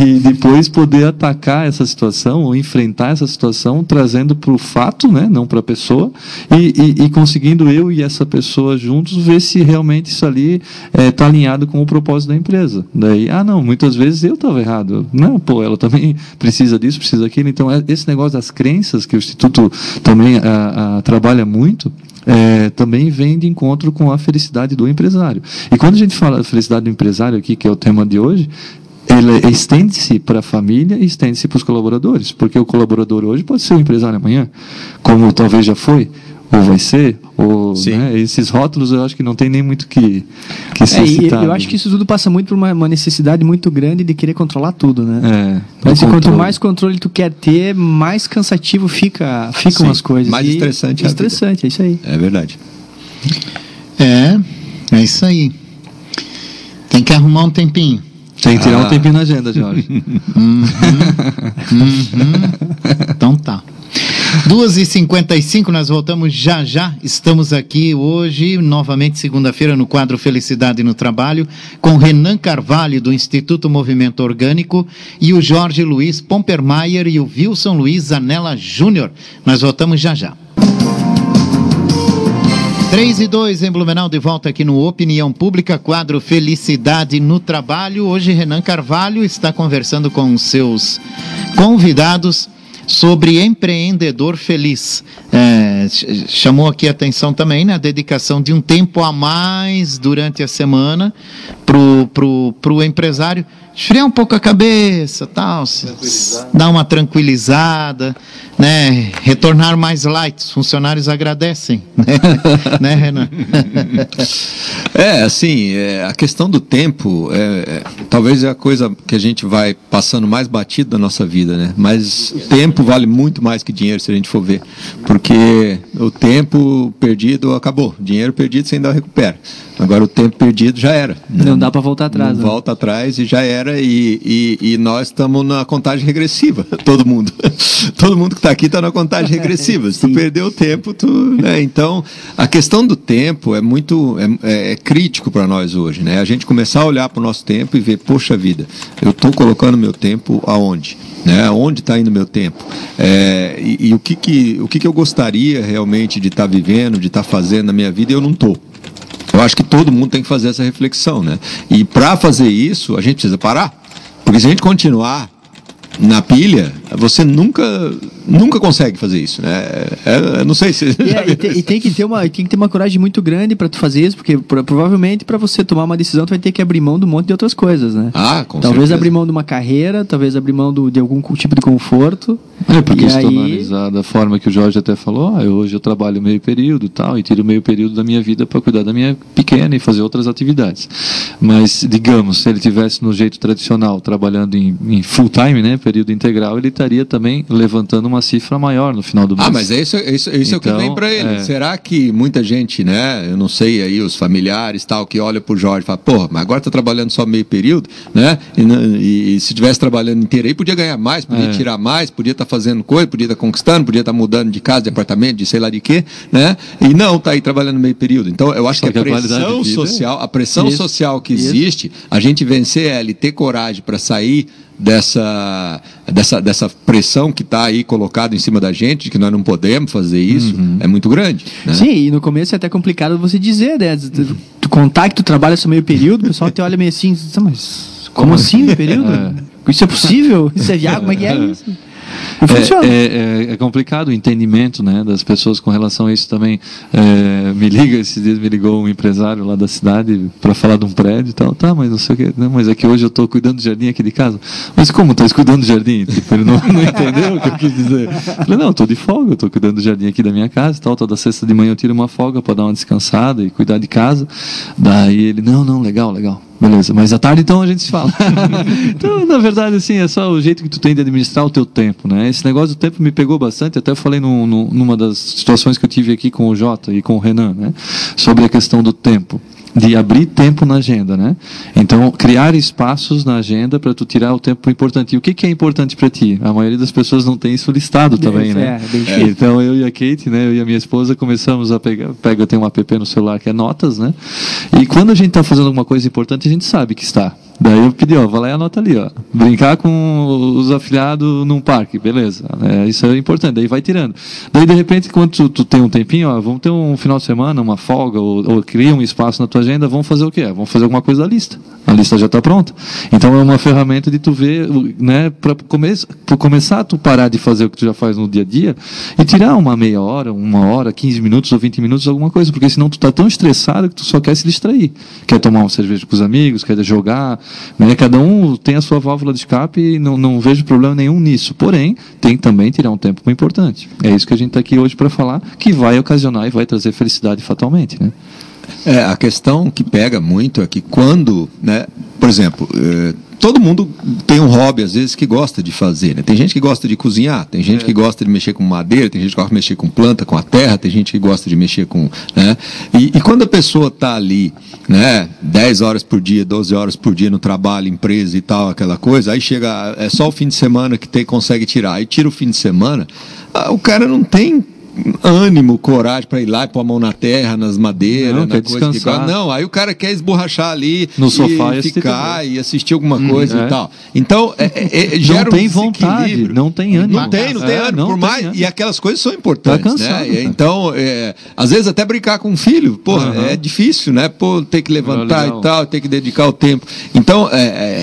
e depois poder atacar essa situação ou enfrentar essa situação trazendo para o fato, né, não para a pessoa, e, e, e, conseguindo eu e essa pessoa juntos ver se realmente isso ali está é, tá alinhado com o propósito da empresa. Daí, ah, não, muitas vezes eu estava errado. Não, pô, ela também precisa disso, precisa daquilo. Então, é, esse negócio das crenças que o Instituto também a, a, trabalha muito, é, também vem de encontro com a felicidade do empresário. E quando a gente fala da felicidade do empresário aqui, que é o tema de hoje, ele estende-se para a família e estende-se para os colaboradores, porque o colaborador hoje pode ser o empresário amanhã, como talvez já foi, ou vai ser, ou né, esses rótulos eu acho que não tem nem muito que, que ser é, citado. Eu acho que isso tudo passa muito por uma, uma necessidade muito grande de querer controlar tudo, né? É, Mas quanto mais controle tu quer ter, mais cansativo fica, ficam Sim, as coisas. Mais estressante. É estressante, é isso aí. É verdade. É, é isso aí. Tem que arrumar um tempinho. Tem que tirar ah. um tempinho na agenda, Jorge. uhum, uhum. Então tá. 2h55, nós voltamos já já. Estamos aqui hoje, novamente segunda-feira, no quadro Felicidade no Trabalho, com Renan Carvalho, do Instituto Movimento Orgânico, e o Jorge Luiz Pompermayer e o Wilson Luiz Zanella Júnior. Nós voltamos já já. 3 e 2 em Blumenau, de volta aqui no Opinião Pública, quadro Felicidade no Trabalho. Hoje, Renan Carvalho está conversando com os seus convidados sobre empreendedor feliz. É, chamou aqui a atenção também na né, dedicação de um tempo a mais durante a semana para o empresário esfriar um pouco a cabeça, tal, dar uma tranquilizada, né? Retornar mais light, os funcionários agradecem, né, né Renan? é, assim, é, a questão do tempo, é, é, talvez é a coisa que a gente vai passando mais batido da nossa vida, né? Mas tempo vale muito mais que dinheiro, se a gente for ver, porque o tempo perdido acabou, dinheiro perdido você ainda recupera. Agora o tempo perdido já era. Né? Não dá para voltar atrás. Não né? volta atrás e já era e, e, e nós estamos na contagem regressiva, todo mundo. todo mundo que está aqui está na contagem regressiva. Se tu perdeu o tempo, tu, né? Então, a questão do tempo é muito é, é, é crítico para nós hoje, né? A gente começar a olhar para o nosso tempo e ver, poxa vida, eu estou colocando meu tempo aonde? Né? Onde está indo meu tempo? É, e, e, o que que o que que eu gostaria realmente de estar tá vivendo, de estar tá fazendo na minha vida? E eu não estou. Eu acho que todo mundo tem que fazer essa reflexão, né? E para fazer isso, a gente precisa parar. Porque se a gente continuar na pilha, você nunca nunca consegue fazer isso, né? É, não sei se. É, e, tem, e, tem, que ter uma tem que ter uma coragem muito grande para tu fazer isso, porque pra, provavelmente para você tomar uma decisão tu vai ter que abrir mão de um monte de outras coisas, né? Ah, com Talvez certeza. abrir mão de uma carreira, talvez abrir mão do, de algum tipo de conforto. É porque se aí... da forma que o Jorge até falou, ah, hoje eu trabalho meio período, tal, e tiro meio período da minha vida para cuidar da minha pequena e fazer outras atividades. Mas digamos, se ele tivesse no jeito tradicional, trabalhando em, em full time, né, período integral, ele estaria também levantando uma cifra maior no final do ah, mês. Ah, mas é isso, é isso, é isso então, é o que vem para ele. É... Será que muita gente, né, eu não sei aí, os familiares tal, que olha pro Jorge e fala, porra, mas agora tá trabalhando só meio período, né? E, e, e se estivesse trabalhando inteiro aí, podia ganhar mais, podia é. tirar mais, podia estar tá fazendo coisa, podia estar tá conquistando, podia estar tá mudando de casa, de apartamento, de sei lá de quê, né? E não, tá aí trabalhando meio período. Então, eu acho que a pressão social, a pressão isso, social que existe, isso. a gente vencer ela e ter coragem para sair dessa, dessa, dessa pressão que está aí colocada em cima da gente, de que nós não podemos fazer isso, uhum. é muito grande. Né? Sim, e no começo é até complicado você dizer, né? Tu contar que tu trabalha só meio período, o pessoal te olha meio assim, mas como assim meio período? É. Isso é possível? Isso é viável? Como é que é isso? É, é, é, complicado o entendimento né, das pessoas com relação a isso também. É, me liga, esses dias me ligou um empresário lá da cidade para falar de um prédio e tal. Tá, mas não sei o que. Não, mas é que hoje eu estou cuidando do jardim aqui de casa. Mas como estás cuidando do jardim? Tipo, ele não, não entendeu o que eu quis dizer. Eu falei, não, estou de folga, estou cuidando do jardim aqui da minha casa e tal. Toda sexta de manhã eu tiro uma folga para dar uma descansada e cuidar de casa. Daí ele, não, não, legal, legal. Beleza, mas à tarde então a gente se fala. então, na verdade, assim, é só o jeito que tu tem de administrar o teu tempo, né? Esse negócio do tempo me pegou bastante, até eu falei numa das situações que eu tive aqui com o Jota e com o Renan, né? Sobre a questão do tempo de abrir tempo na agenda, né? Então, criar espaços na agenda para tu tirar o tempo importante. E o que, que é importante para ti? A maioria das pessoas não tem isso listado também, né? É, então, eu e a Kate, né, eu e a minha esposa começamos a pegar, pega, tenho um app no celular que é notas, né? E quando a gente está fazendo alguma coisa importante, a gente sabe que está. Daí eu pedi, ó, vai lá e anota ali, ó. Brincar com os afiliados num parque, beleza. É, isso é importante, daí vai tirando. Daí, de repente, quando tu, tu, tem um tempinho, ó, vamos ter um final de semana, uma folga, ou, ou cria um espaço na tua agenda, vamos fazer o quê? Vamos fazer alguma coisa da lista. A lista já está pronta. Então é uma ferramenta de tu ver, né, para come começar a tu parar de fazer o que tu já faz no dia a dia e tirar uma meia hora, uma hora, 15 minutos ou 20 minutos, alguma coisa, porque senão tu tá tão estressado que tu só quer se distrair. Quer tomar uma cerveja com os amigos, quer jogar, né? Cada um tem a sua válvula de escape e não, não vejo problema nenhum nisso. Porém, tem também tirar um tempo importante. É isso que a gente está aqui hoje para falar, que vai ocasionar e vai trazer felicidade fatalmente. Né? É, a questão que pega muito é que quando, né, por exemplo, eh, todo mundo tem um hobby, às vezes, que gosta de fazer. Né? Tem gente que gosta de cozinhar, tem gente é. que gosta de mexer com madeira, tem gente que gosta de mexer com planta, com a terra, tem gente que gosta de mexer com. Né? E, e quando a pessoa está ali, né, 10 horas por dia, 12 horas por dia no trabalho, empresa e tal, aquela coisa, aí chega, é só o fim de semana que tem, consegue tirar. Aí tira o fim de semana, ah, o cara não tem ânimo, coragem para ir lá e pôr a mão na terra, nas madeiras, não, na coisa que gosta. Não, aí o cara quer esborrachar ali no sofá e ficar e assistir alguma hum, coisa é. e tal. Então, é, é, é gera não tem um vontade, não tem ânimo. Não tem, não tem é, ânimo. Por mais, ânimo. E aquelas coisas são importantes, tá cansado, né? Então, é, às vezes até brincar com o filho, pô, uhum. é difícil, né? Pô, ter que levantar e tal, ter que dedicar o tempo. Então,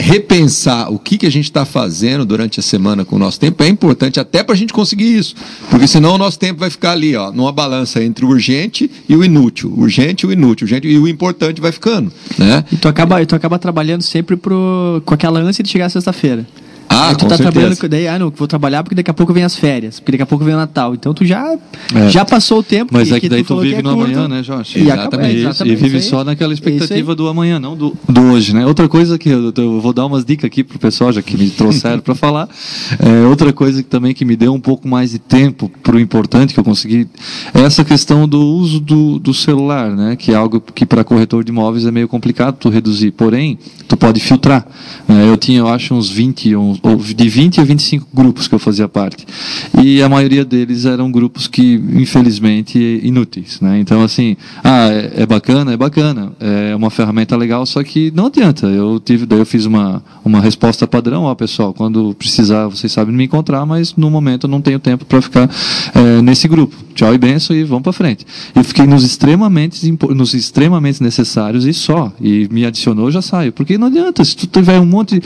repensar o que, que a gente está fazendo durante a semana com o nosso tempo é importante até para a gente conseguir isso. Porque senão o nosso tempo vai ficar ficar ali, ó, numa balança entre o urgente e o inútil. Urgente e o inútil. Urgente, e o importante vai ficando. Né? E tu acaba, tu acaba trabalhando sempre pro, com aquela ânsia de chegar sexta-feira. Ah, aí tu tá certeza. trabalhando daí, ah, não, vou trabalhar porque daqui a pouco vem as férias, porque daqui a pouco vem o Natal. Então tu já, é. já passou o tempo. Mas que, é que daí tu, tu vive é no curto. amanhã, né, Jorge? E exatamente. exatamente. E vive só naquela expectativa do amanhã, não do, do hoje, né? Outra coisa que eu, eu vou dar umas dicas aqui pro pessoal, já que me trouxeram para falar. É, outra coisa que também que me deu um pouco mais de tempo pro importante que eu consegui é essa questão do uso do, do celular, né? Que é algo que para corretor de imóveis é meio complicado tu reduzir. Porém, tu pode filtrar. Né? Eu tinha, eu acho, uns 20, um, de 20 a 25 grupos que eu fazia parte. E a maioria deles eram grupos que, infelizmente, inúteis. Né? Então, assim, ah, é, é bacana? É bacana. É uma ferramenta legal, só que não adianta. Eu tive, daí eu fiz uma, uma resposta padrão, ó, pessoal, quando precisar, vocês sabem me encontrar, mas no momento eu não tenho tempo para ficar é, nesse grupo. Tchau e benção e vamos para frente. Eu fiquei nos extremamente, nos extremamente necessários e só. E me adicionou, já saio. Porque não adianta, se tu tiver um monte,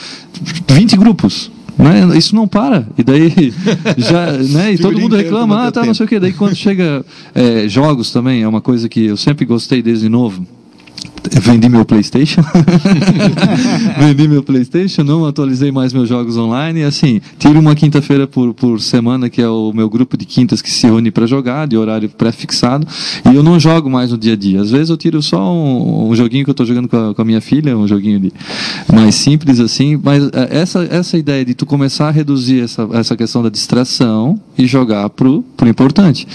20 grupos, né? Isso não para. E daí já, né? E todo mundo reclama, ah, tá, não sei o quê. Daí quando chega é, jogos também, é uma coisa que eu sempre gostei desde novo vendi meu PlayStation. vendi meu PlayStation, não atualizei mais meus jogos online. E assim, tiro uma quinta-feira por, por semana, que é o meu grupo de quintas que se reúne para jogar, de horário pré-fixado. E eu não jogo mais no dia a dia. Às vezes eu tiro só um, um joguinho que eu estou jogando com a, com a, minha filha, um joguinho de, mais simples assim. Mas é, essa, essa ideia de tu começar a reduzir essa, essa questão da distração e jogar pro, pro importante.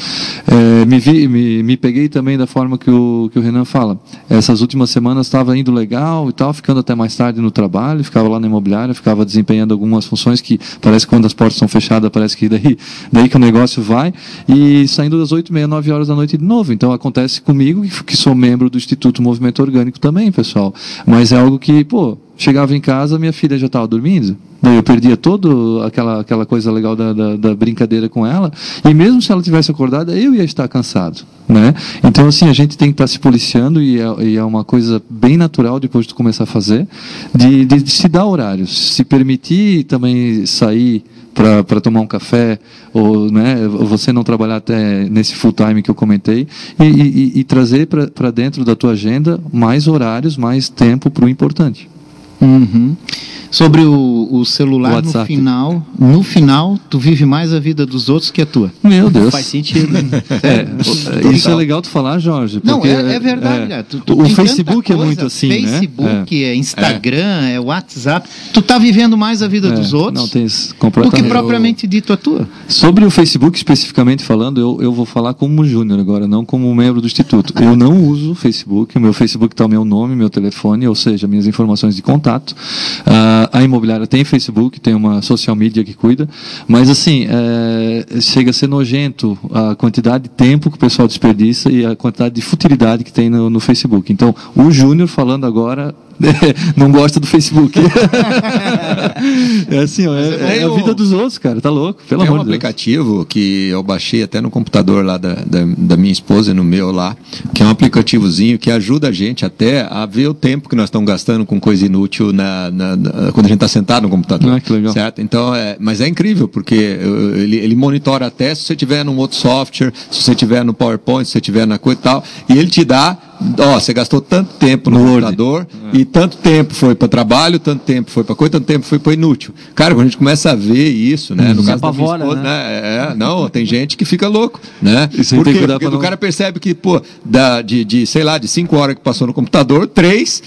É, me, vi, me, me peguei também da forma que o, que o Renan fala. Essas últimas últimas semanas estava indo legal e tal, ficando até mais tarde no trabalho, ficava lá na imobiliária, ficava desempenhando algumas funções que parece que quando as portas são fechadas, parece que daí, daí que o negócio vai, e saindo das 8, meia, 9 horas da noite de novo. Então acontece comigo, que sou membro do Instituto Movimento Orgânico também, pessoal. Mas é algo que, pô, chegava em casa, minha filha já estava dormindo. Daí eu perdia toda aquela, aquela coisa legal da, da, da, brincadeira com ela. E mesmo se ela tivesse acordada, eu ia estar cansado. Né? Então, assim, a gente tem que estar se policiando, e é, e é uma coisa bem natural depois de começar a fazer, de, de, de se dar horários. Se permitir também sair para tomar um café, ou né, você não trabalhar até nesse full time que eu comentei, e, e, e trazer para dentro da tua agenda mais horários, mais tempo para o importante. Uhum. Sobre o, o celular no WhatsApp. final, no final, tu vive mais a vida dos outros que a tua. Meu Deus. Faz sentido. É, isso é legal tu falar, Jorge. Não, é, é verdade. é, Tu- tu o Facebook tanta é muito coisa, assim, Facebook, né? é Instagram, é. WhatsApp. Tu tá vivendo mais a vida É, dos outros Não, isso do que propriamente dito a tua. Sobre o Facebook especificamente falando, eu, eu vou falar como júnior agora, não como membro do Instituto. Eu não uso o Facebook, o meu Facebook está o meu nome, meu telefone, ou seja, minhas informações de contato. Ah, a imobiliária tem Facebook, tem uma social media que cuida, mas assim, é, chega a ser nojento a quantidade de tempo que o pessoal desperdiça e a quantidade de futilidade que tem no, no Facebook. Então, o júnior falando agora não gosta do Facebook. é assim, ó, é, é a vida dos outros, cara, tá louco, pelo Tem um amor de Deus. aplicativo que eu baixei até no computador lá da, da, da minha esposa e no meu lá, que é um aplicativozinho que ajuda a gente até a ver o tempo que nós estamos gastando com coisa inútil na, na- na- quando a gente está sentado no computador. Ah, que legal. Certo? Então, é, mas é incrível, porque ele, ele monitora até se você tiver num outro software, se você tiver no PowerPoint, se você tiver na coisa e tal, e ele te dá, ó, você gastou tanto tempo no, No computador e tanto tempo foi para trabalho, tanto tempo foi para coisa, tanto tempo foi para inútil. Cara, quando a gente começa a ver isso, né, no Se caso da apavora, esposa, né? né? É, não, tem gente que fica louco, né? Isso Por quê? Porque o não- cara percebe que, pô, da, de, de, sei lá, de cinco horas que passou no computador, três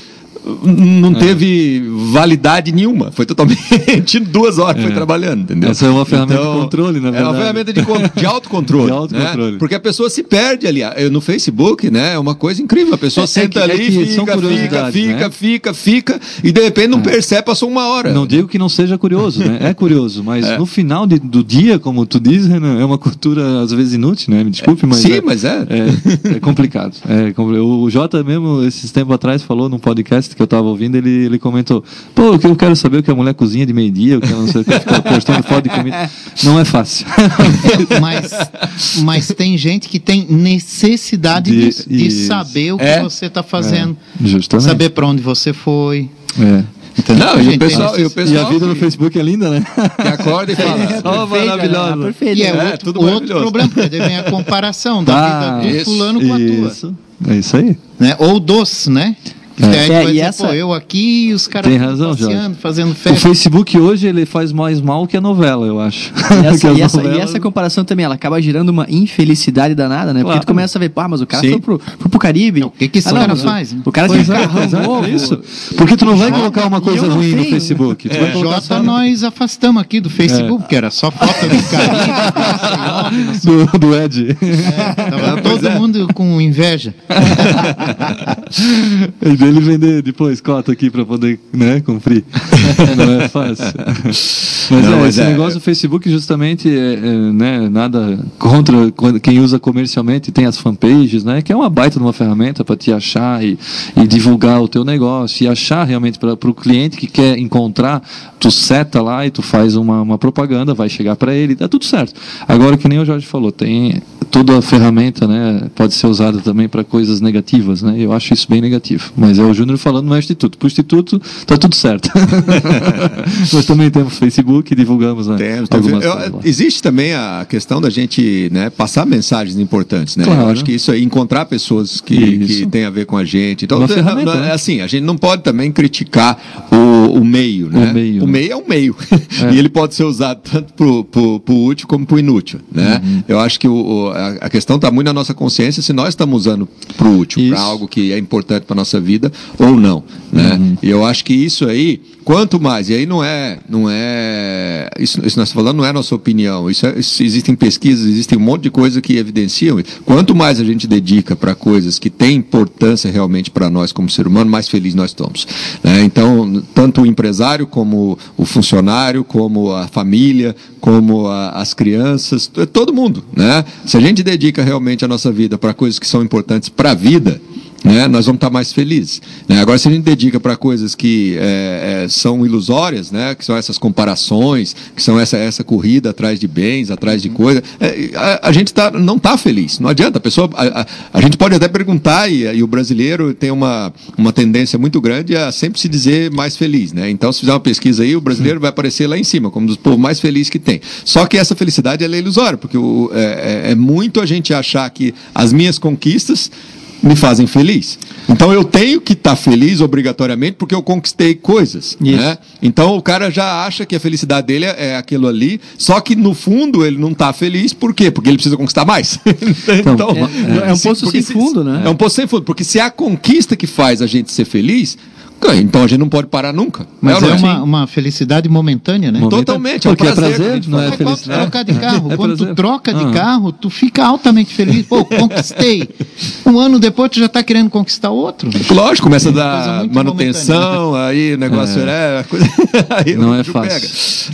não É. teve validade nenhuma. Foi totalmente duas horas foi trabalhando, entendeu? Essa é uma ferramenta de controle, na É uma verdade. ferramenta de, de autocontrole. De autocontrole. né? Porque a pessoa se perde ali. No Facebook, né? É uma coisa incrível. A pessoa É- é senta que- é ali, que fica, fica, fica, né? fica, fica, e de repente não percebe, passou uma hora. Não digo que não seja curioso, né? É curioso, mas É. no final de- do dia, como tu diz, Renan, é uma cultura às vezes inútil, né? Me desculpe, mas. Sim, é, mas é. É, é complicado. É o Jota mesmo, esses tempos atrás, falou num podcast que eu tava ouvindo, ele, ele comentou: pô, o que eu quero saber é o que a mulher cozinha de meio-dia, o que ela não sei o que, fica postando foto de comida. Não é fácil. Mas, mas tem gente que tem necessidade De- disso, de saber o que É. você está fazendo. Justamente. Saber para onde você foi. É. Entendeu? Não, e o pessoal, e o pessoal E a vida no Facebook é linda, né? que acorda e fala. Oh, maravilhosa. Perfeito. E é, É, outro, tudo outro problema, porque vem a comparação da Ah, vida do isso, fulano com a tua. Isso. É isso aí. Né? Ou dos, né? É. daí É, e essa- pô, eu aqui e os caras Tem razão, passeando, fazendo O festa. Facebook hoje ele faz mais mal que a novela, eu acho. E essa, e, essa, e novelas- essa comparação também, ela acaba gerando uma infelicidade danada, né? Porque Claro. tu começa a ver, pá, mas o cara Sim. foi pro, foi pro Caribe. O que que esse Ah, não, cara o- faz, né? O cara tem é, carrão pois é, novo. isso. Porque tu não vai Jota- colocar uma coisa ruim no tenho. Facebook. Tu vai colocar Jota, nós afastamos aqui do Facebook, que era só foto do Caribe. do, do Ed. Tava todo mundo com inveja. Dele vender depois cota aqui pra poder né, cumprir. Não é fácil. Mas, Não, é, mas esse é- negócio do Facebook justamente é, é, né, nada contra quem usa comercialmente tem as fanpages, né? Que é uma baita de uma ferramenta para te achar e, e divulgar o teu negócio e achar realmente para o cliente que quer encontrar, tu seta lá e tu faz uma, uma propaganda, vai chegar para ele, tá tudo certo. Agora que nem o Jorge falou, tem toda a ferramenta, né? Pode ser usada também para coisas negativas, né? Eu acho isso bem negativo. Mas é o Júnior falando no Instituto. Para o Instituto, tá tudo certo. Nós também temos Facebook e divulgamos, né? Temos, algumas Eu- existe também a questão da gente né, passar mensagens importantes, né? Claro. Eu acho que isso aí, encontrar pessoas que, que tem a ver com a gente. Então, é assim, a gente não pode também criticar o, o meio, né? O meio, O né? meio é um meio. É. e ele pode ser usado tanto pro, pro útil como pro inútil, né? Uhum. Eu acho que o, o- a, a questão está muito na nossa consciência se nós estamos usando pro útil, para algo que é importante para nossa vida ou não, né? Uhum. E eu acho que isso aí, quanto mais, e aí não é, não é, isso, isso nós estamos falando não é nossa opinião, isso, é- isso existem pesquisas, existem um monte de coisas que evidenciam, quanto mais a gente dedica para coisas que têm importância realmente para nós como ser humano, mais feliz nós estamos. né? Então, tanto o empresário como o funcionário, como a família, como a- as crianças, todo mundo, né? Se a gente dedica realmente a nossa vida para coisas que são importantes para a vida, né, nós vamos estar mais felizes. né? Agora, se a gente dedica para coisas que é, é, são ilusórias, né, que são essas comparações, que são essa, essa corrida atrás de bens, atrás de coisas, é, a, a gente tá, não está feliz. Não adianta. A pessoa, a, a- a gente pode até perguntar e, e o brasileiro tem uma, uma tendência muito grande a sempre se dizer mais feliz, né? Então, se fizer uma pesquisa aí, o brasileiro vai aparecer lá em cima como um dos povos mais felizes que tem. Só que essa felicidade é ilusória, porque o, é, é- é muito a gente achar que as minhas conquistas me fazem feliz. Então eu tenho que estar tá feliz obrigatoriamente porque eu conquistei coisas. Né? Então o cara já acha que a felicidade dele é aquilo ali, só que no fundo ele não está feliz, por quê? Porque ele precisa conquistar mais. então, então é, é, um poço sem fundo, né? É um poço sem fundo, porque se é a conquista que faz a gente ser feliz, então a gente não pode parar nunca. Mas é, é uma, uma, felicidade momentânea, né? Totalmente, é um prazer. É prazer não é felicidade. Trocar de carro. É Quando tu troca de ah. carro, tu fica altamente feliz. Pô, conquistei. Um ano depois tu já está querendo conquistar outro. Lógico, começa a dar manutenção, aí o negócio é. é aí não é fácil.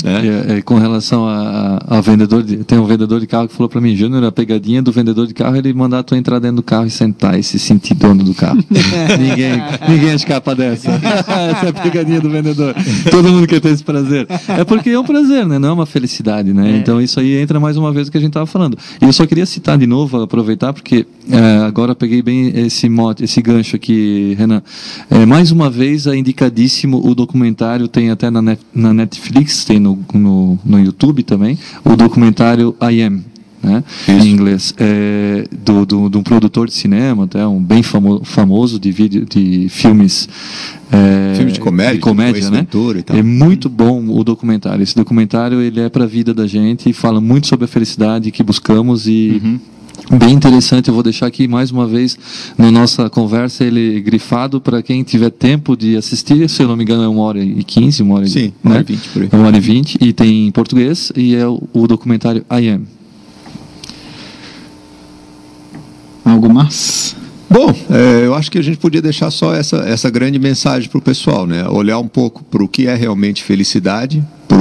É. É, com relação a, a, vendedor, de, tem um vendedor de carro que falou para mim, Júnior, a pegadinha do vendedor de carro é ele mandar tu entrar dentro do carro e sentar e se sentir dono do carro. ninguém, ninguém escapa dessa. Essa é a pegadinha do vendedor. Todo mundo quer ter esse prazer. É porque é um prazer, né? Não é uma felicidade, né? É. Então isso aí entra mais uma vez o que a gente estava falando. E eu só queria citar de novo, aproveitar, porque é, agora peguei bem esse mote, esse gancho aqui, Renan. É, mais uma vez é indicadíssimo o documentário, tem até na, net, na Netflix, tem no, no, no YouTube também, o documentário I Am, né, em inglês, é, do, do, de um produtor de cinema, até um bem famo, famoso de, vídeo, de filmes. É, de comédia, de comédia né? É muito bom o documentário. Esse documentário ele é para a vida da gente e fala muito sobre a felicidade que buscamos e uhum bem interessante. Eu vou deixar aqui mais uma vez na nossa conversa ele grifado para quem tiver tempo de assistir. Se eu não me engano, é uma hora e quinze, uma hora, Sim, uma hora e vinte por aí. Uma hora e vinte e tem em português e é o, o documentário I Am. Algo mais? Bom, é, eu acho que a gente podia deixar só essa, essa grande mensagem para o pessoal, né? Olhar um pouco para o que é realmente felicidade, para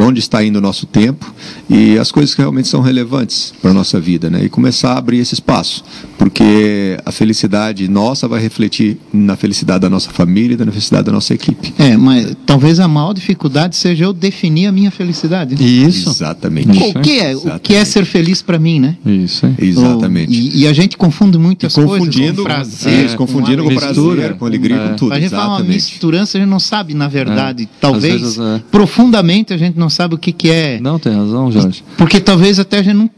onde está indo o nosso tempo e as coisas que realmente são relevantes para a nossa vida, né? E começar a abrir esse espaço, porque a felicidade nossa vai refletir na felicidade da nossa família e na felicidade da nossa equipe. É, mas talvez a maior dificuldade seja eu definir a minha felicidade. Né? Isso. Exatamente. O que é, o que é ser feliz para mim, né? Isso. Exatamente. E, e, a gente confunde muitas confundindo, coisas com prazer, é, confundindo com, com prazer, com alegria, é. com tudo. A gente fala uma misturança, a gente não sabe, na verdade, é. talvez vezes, é. profundamente a gente não sabe o que, que é. Não, tem razão, Jorge. Porque talvez até a gente não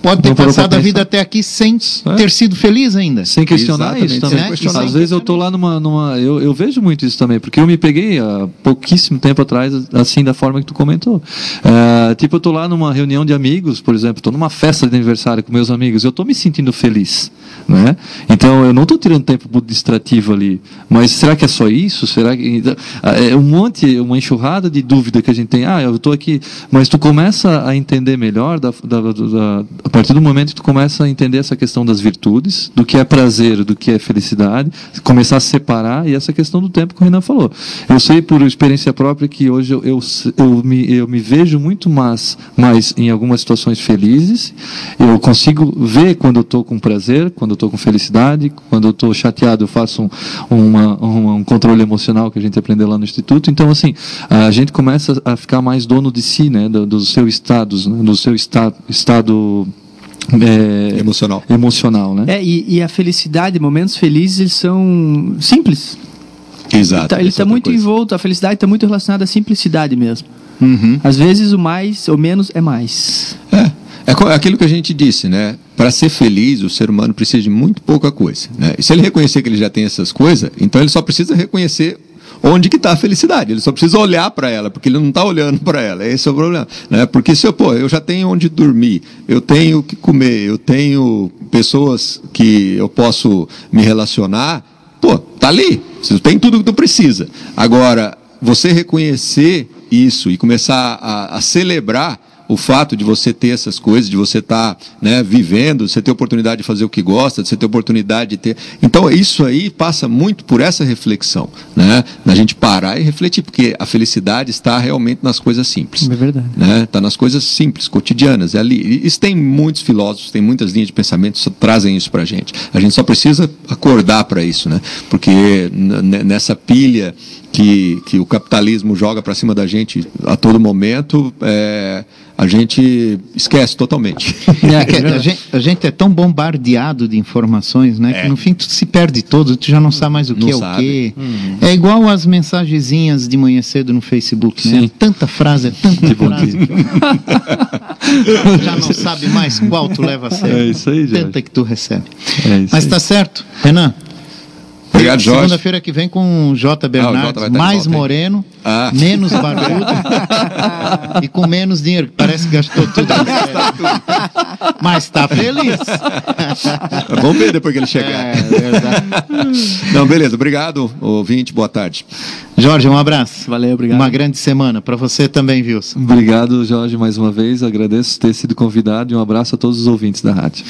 pode ter passado a vida até aqui sem é. ter sido feliz ainda. Sem questionar Exatamente, isso também. Questionar. Às vezes eu estou lá numa. numa eu, eu, vejo muito isso também, porque eu me peguei há pouquíssimo tempo atrás, assim, da forma que tu comentou. É, tipo, eu estou lá numa reunião de amigos, por exemplo, estou numa festa de aniversário com meus amigos, eu estou me sentindo feliz. Né? Então eu não estou tirando tempo distrativo ali, mas será que é só isso? Será que então, é um monte, uma enxurrada de dúvida que a gente tem? Ah, eu estou aqui, mas tu começa a entender melhor da, da, da, a partir do momento que tu começa a entender essa questão das virtudes, do que é prazer, do que é felicidade, começar a separar e essa questão do tempo que o Renan falou. Eu sei por experiência própria que hoje eu, eu, eu, me, eu me vejo muito mais, mais em algumas situações felizes, eu consigo ver quando eu estou com prazer, quando eu estou com felicidade, quando eu estou chateado eu faço um, uma, um, um, controle emocional que a gente aprendeu lá no instituto. Então assim a gente começa a ficar mais dono de si, né, do, do seu estado, do seu estado, estado é, emocional. Emocional, né? É, e, e, a felicidade, momentos felizes, eles são simples. Exato. Ele está tá muito coisa. envolto, a felicidade está muito relacionada à simplicidade mesmo. Uhum. Às vezes o mais ou menos é mais. É. É aquilo que a gente disse, né? Para ser feliz, o ser humano precisa de muito pouca coisa. Né? E se ele reconhecer que ele já tem essas coisas, então ele só precisa reconhecer onde que está a felicidade. Ele só precisa olhar para ela, porque ele não está olhando para ela. Esse é o problema. Né? Porque se eu, pô, eu já tenho onde dormir, eu tenho o que comer, eu tenho pessoas que eu posso me relacionar, pô, tá ali. Você tem tudo que tu precisa. Agora, você reconhecer isso e começar a, a celebrar o fato de você ter essas coisas, de você estar tá, né, vivendo, de você ter oportunidade de fazer o que gosta, de você ter oportunidade de ter. Então, isso aí passa muito por essa reflexão, né? Da gente parar e refletir, porque a felicidade está realmente nas coisas simples. É verdade. Né? Está nas coisas simples, cotidianas. É ali. Isso tem muitos filósofos, tem muitas linhas de pensamento que trazem isso para a gente. A gente só precisa acordar para isso, né? Porque nessa pilha que, que o capitalismo joga para cima da gente a todo momento, é, a gente esquece totalmente. É, a, gente, a, gente, é tão bombardeado de informações, né? É. Que no fim tu se perde todo, tu já não sabe mais o que não é sabe. o que. Hum. É igual as mensagenzinhas de manhã cedo no Facebook, né? Sim. né? Tanta frase, é tanta que frase. já não sabe mais qual tu leva a sério. É isso aí, já. Tanta que tu recebe. É Mas tá certo, Renan. Obrigado, Jorge. Segunda-feira que vem com o J. Bernardes, ah, mais moreno, ah. menos barbudo e com menos dinheiro. Parece que gastou tudo. Mas está feliz. Vamos ver depois que ele chegar. É, verdade. Não, beleza. Obrigado, ouvinte. Boa tarde. Jorge, um abraço. Valeu, obrigado. Uma grande semana para você também, Wilson. Obrigado, Jorge, mais uma vez. Agradeço ter sido convidado e um abraço a todos os ouvintes da rádio.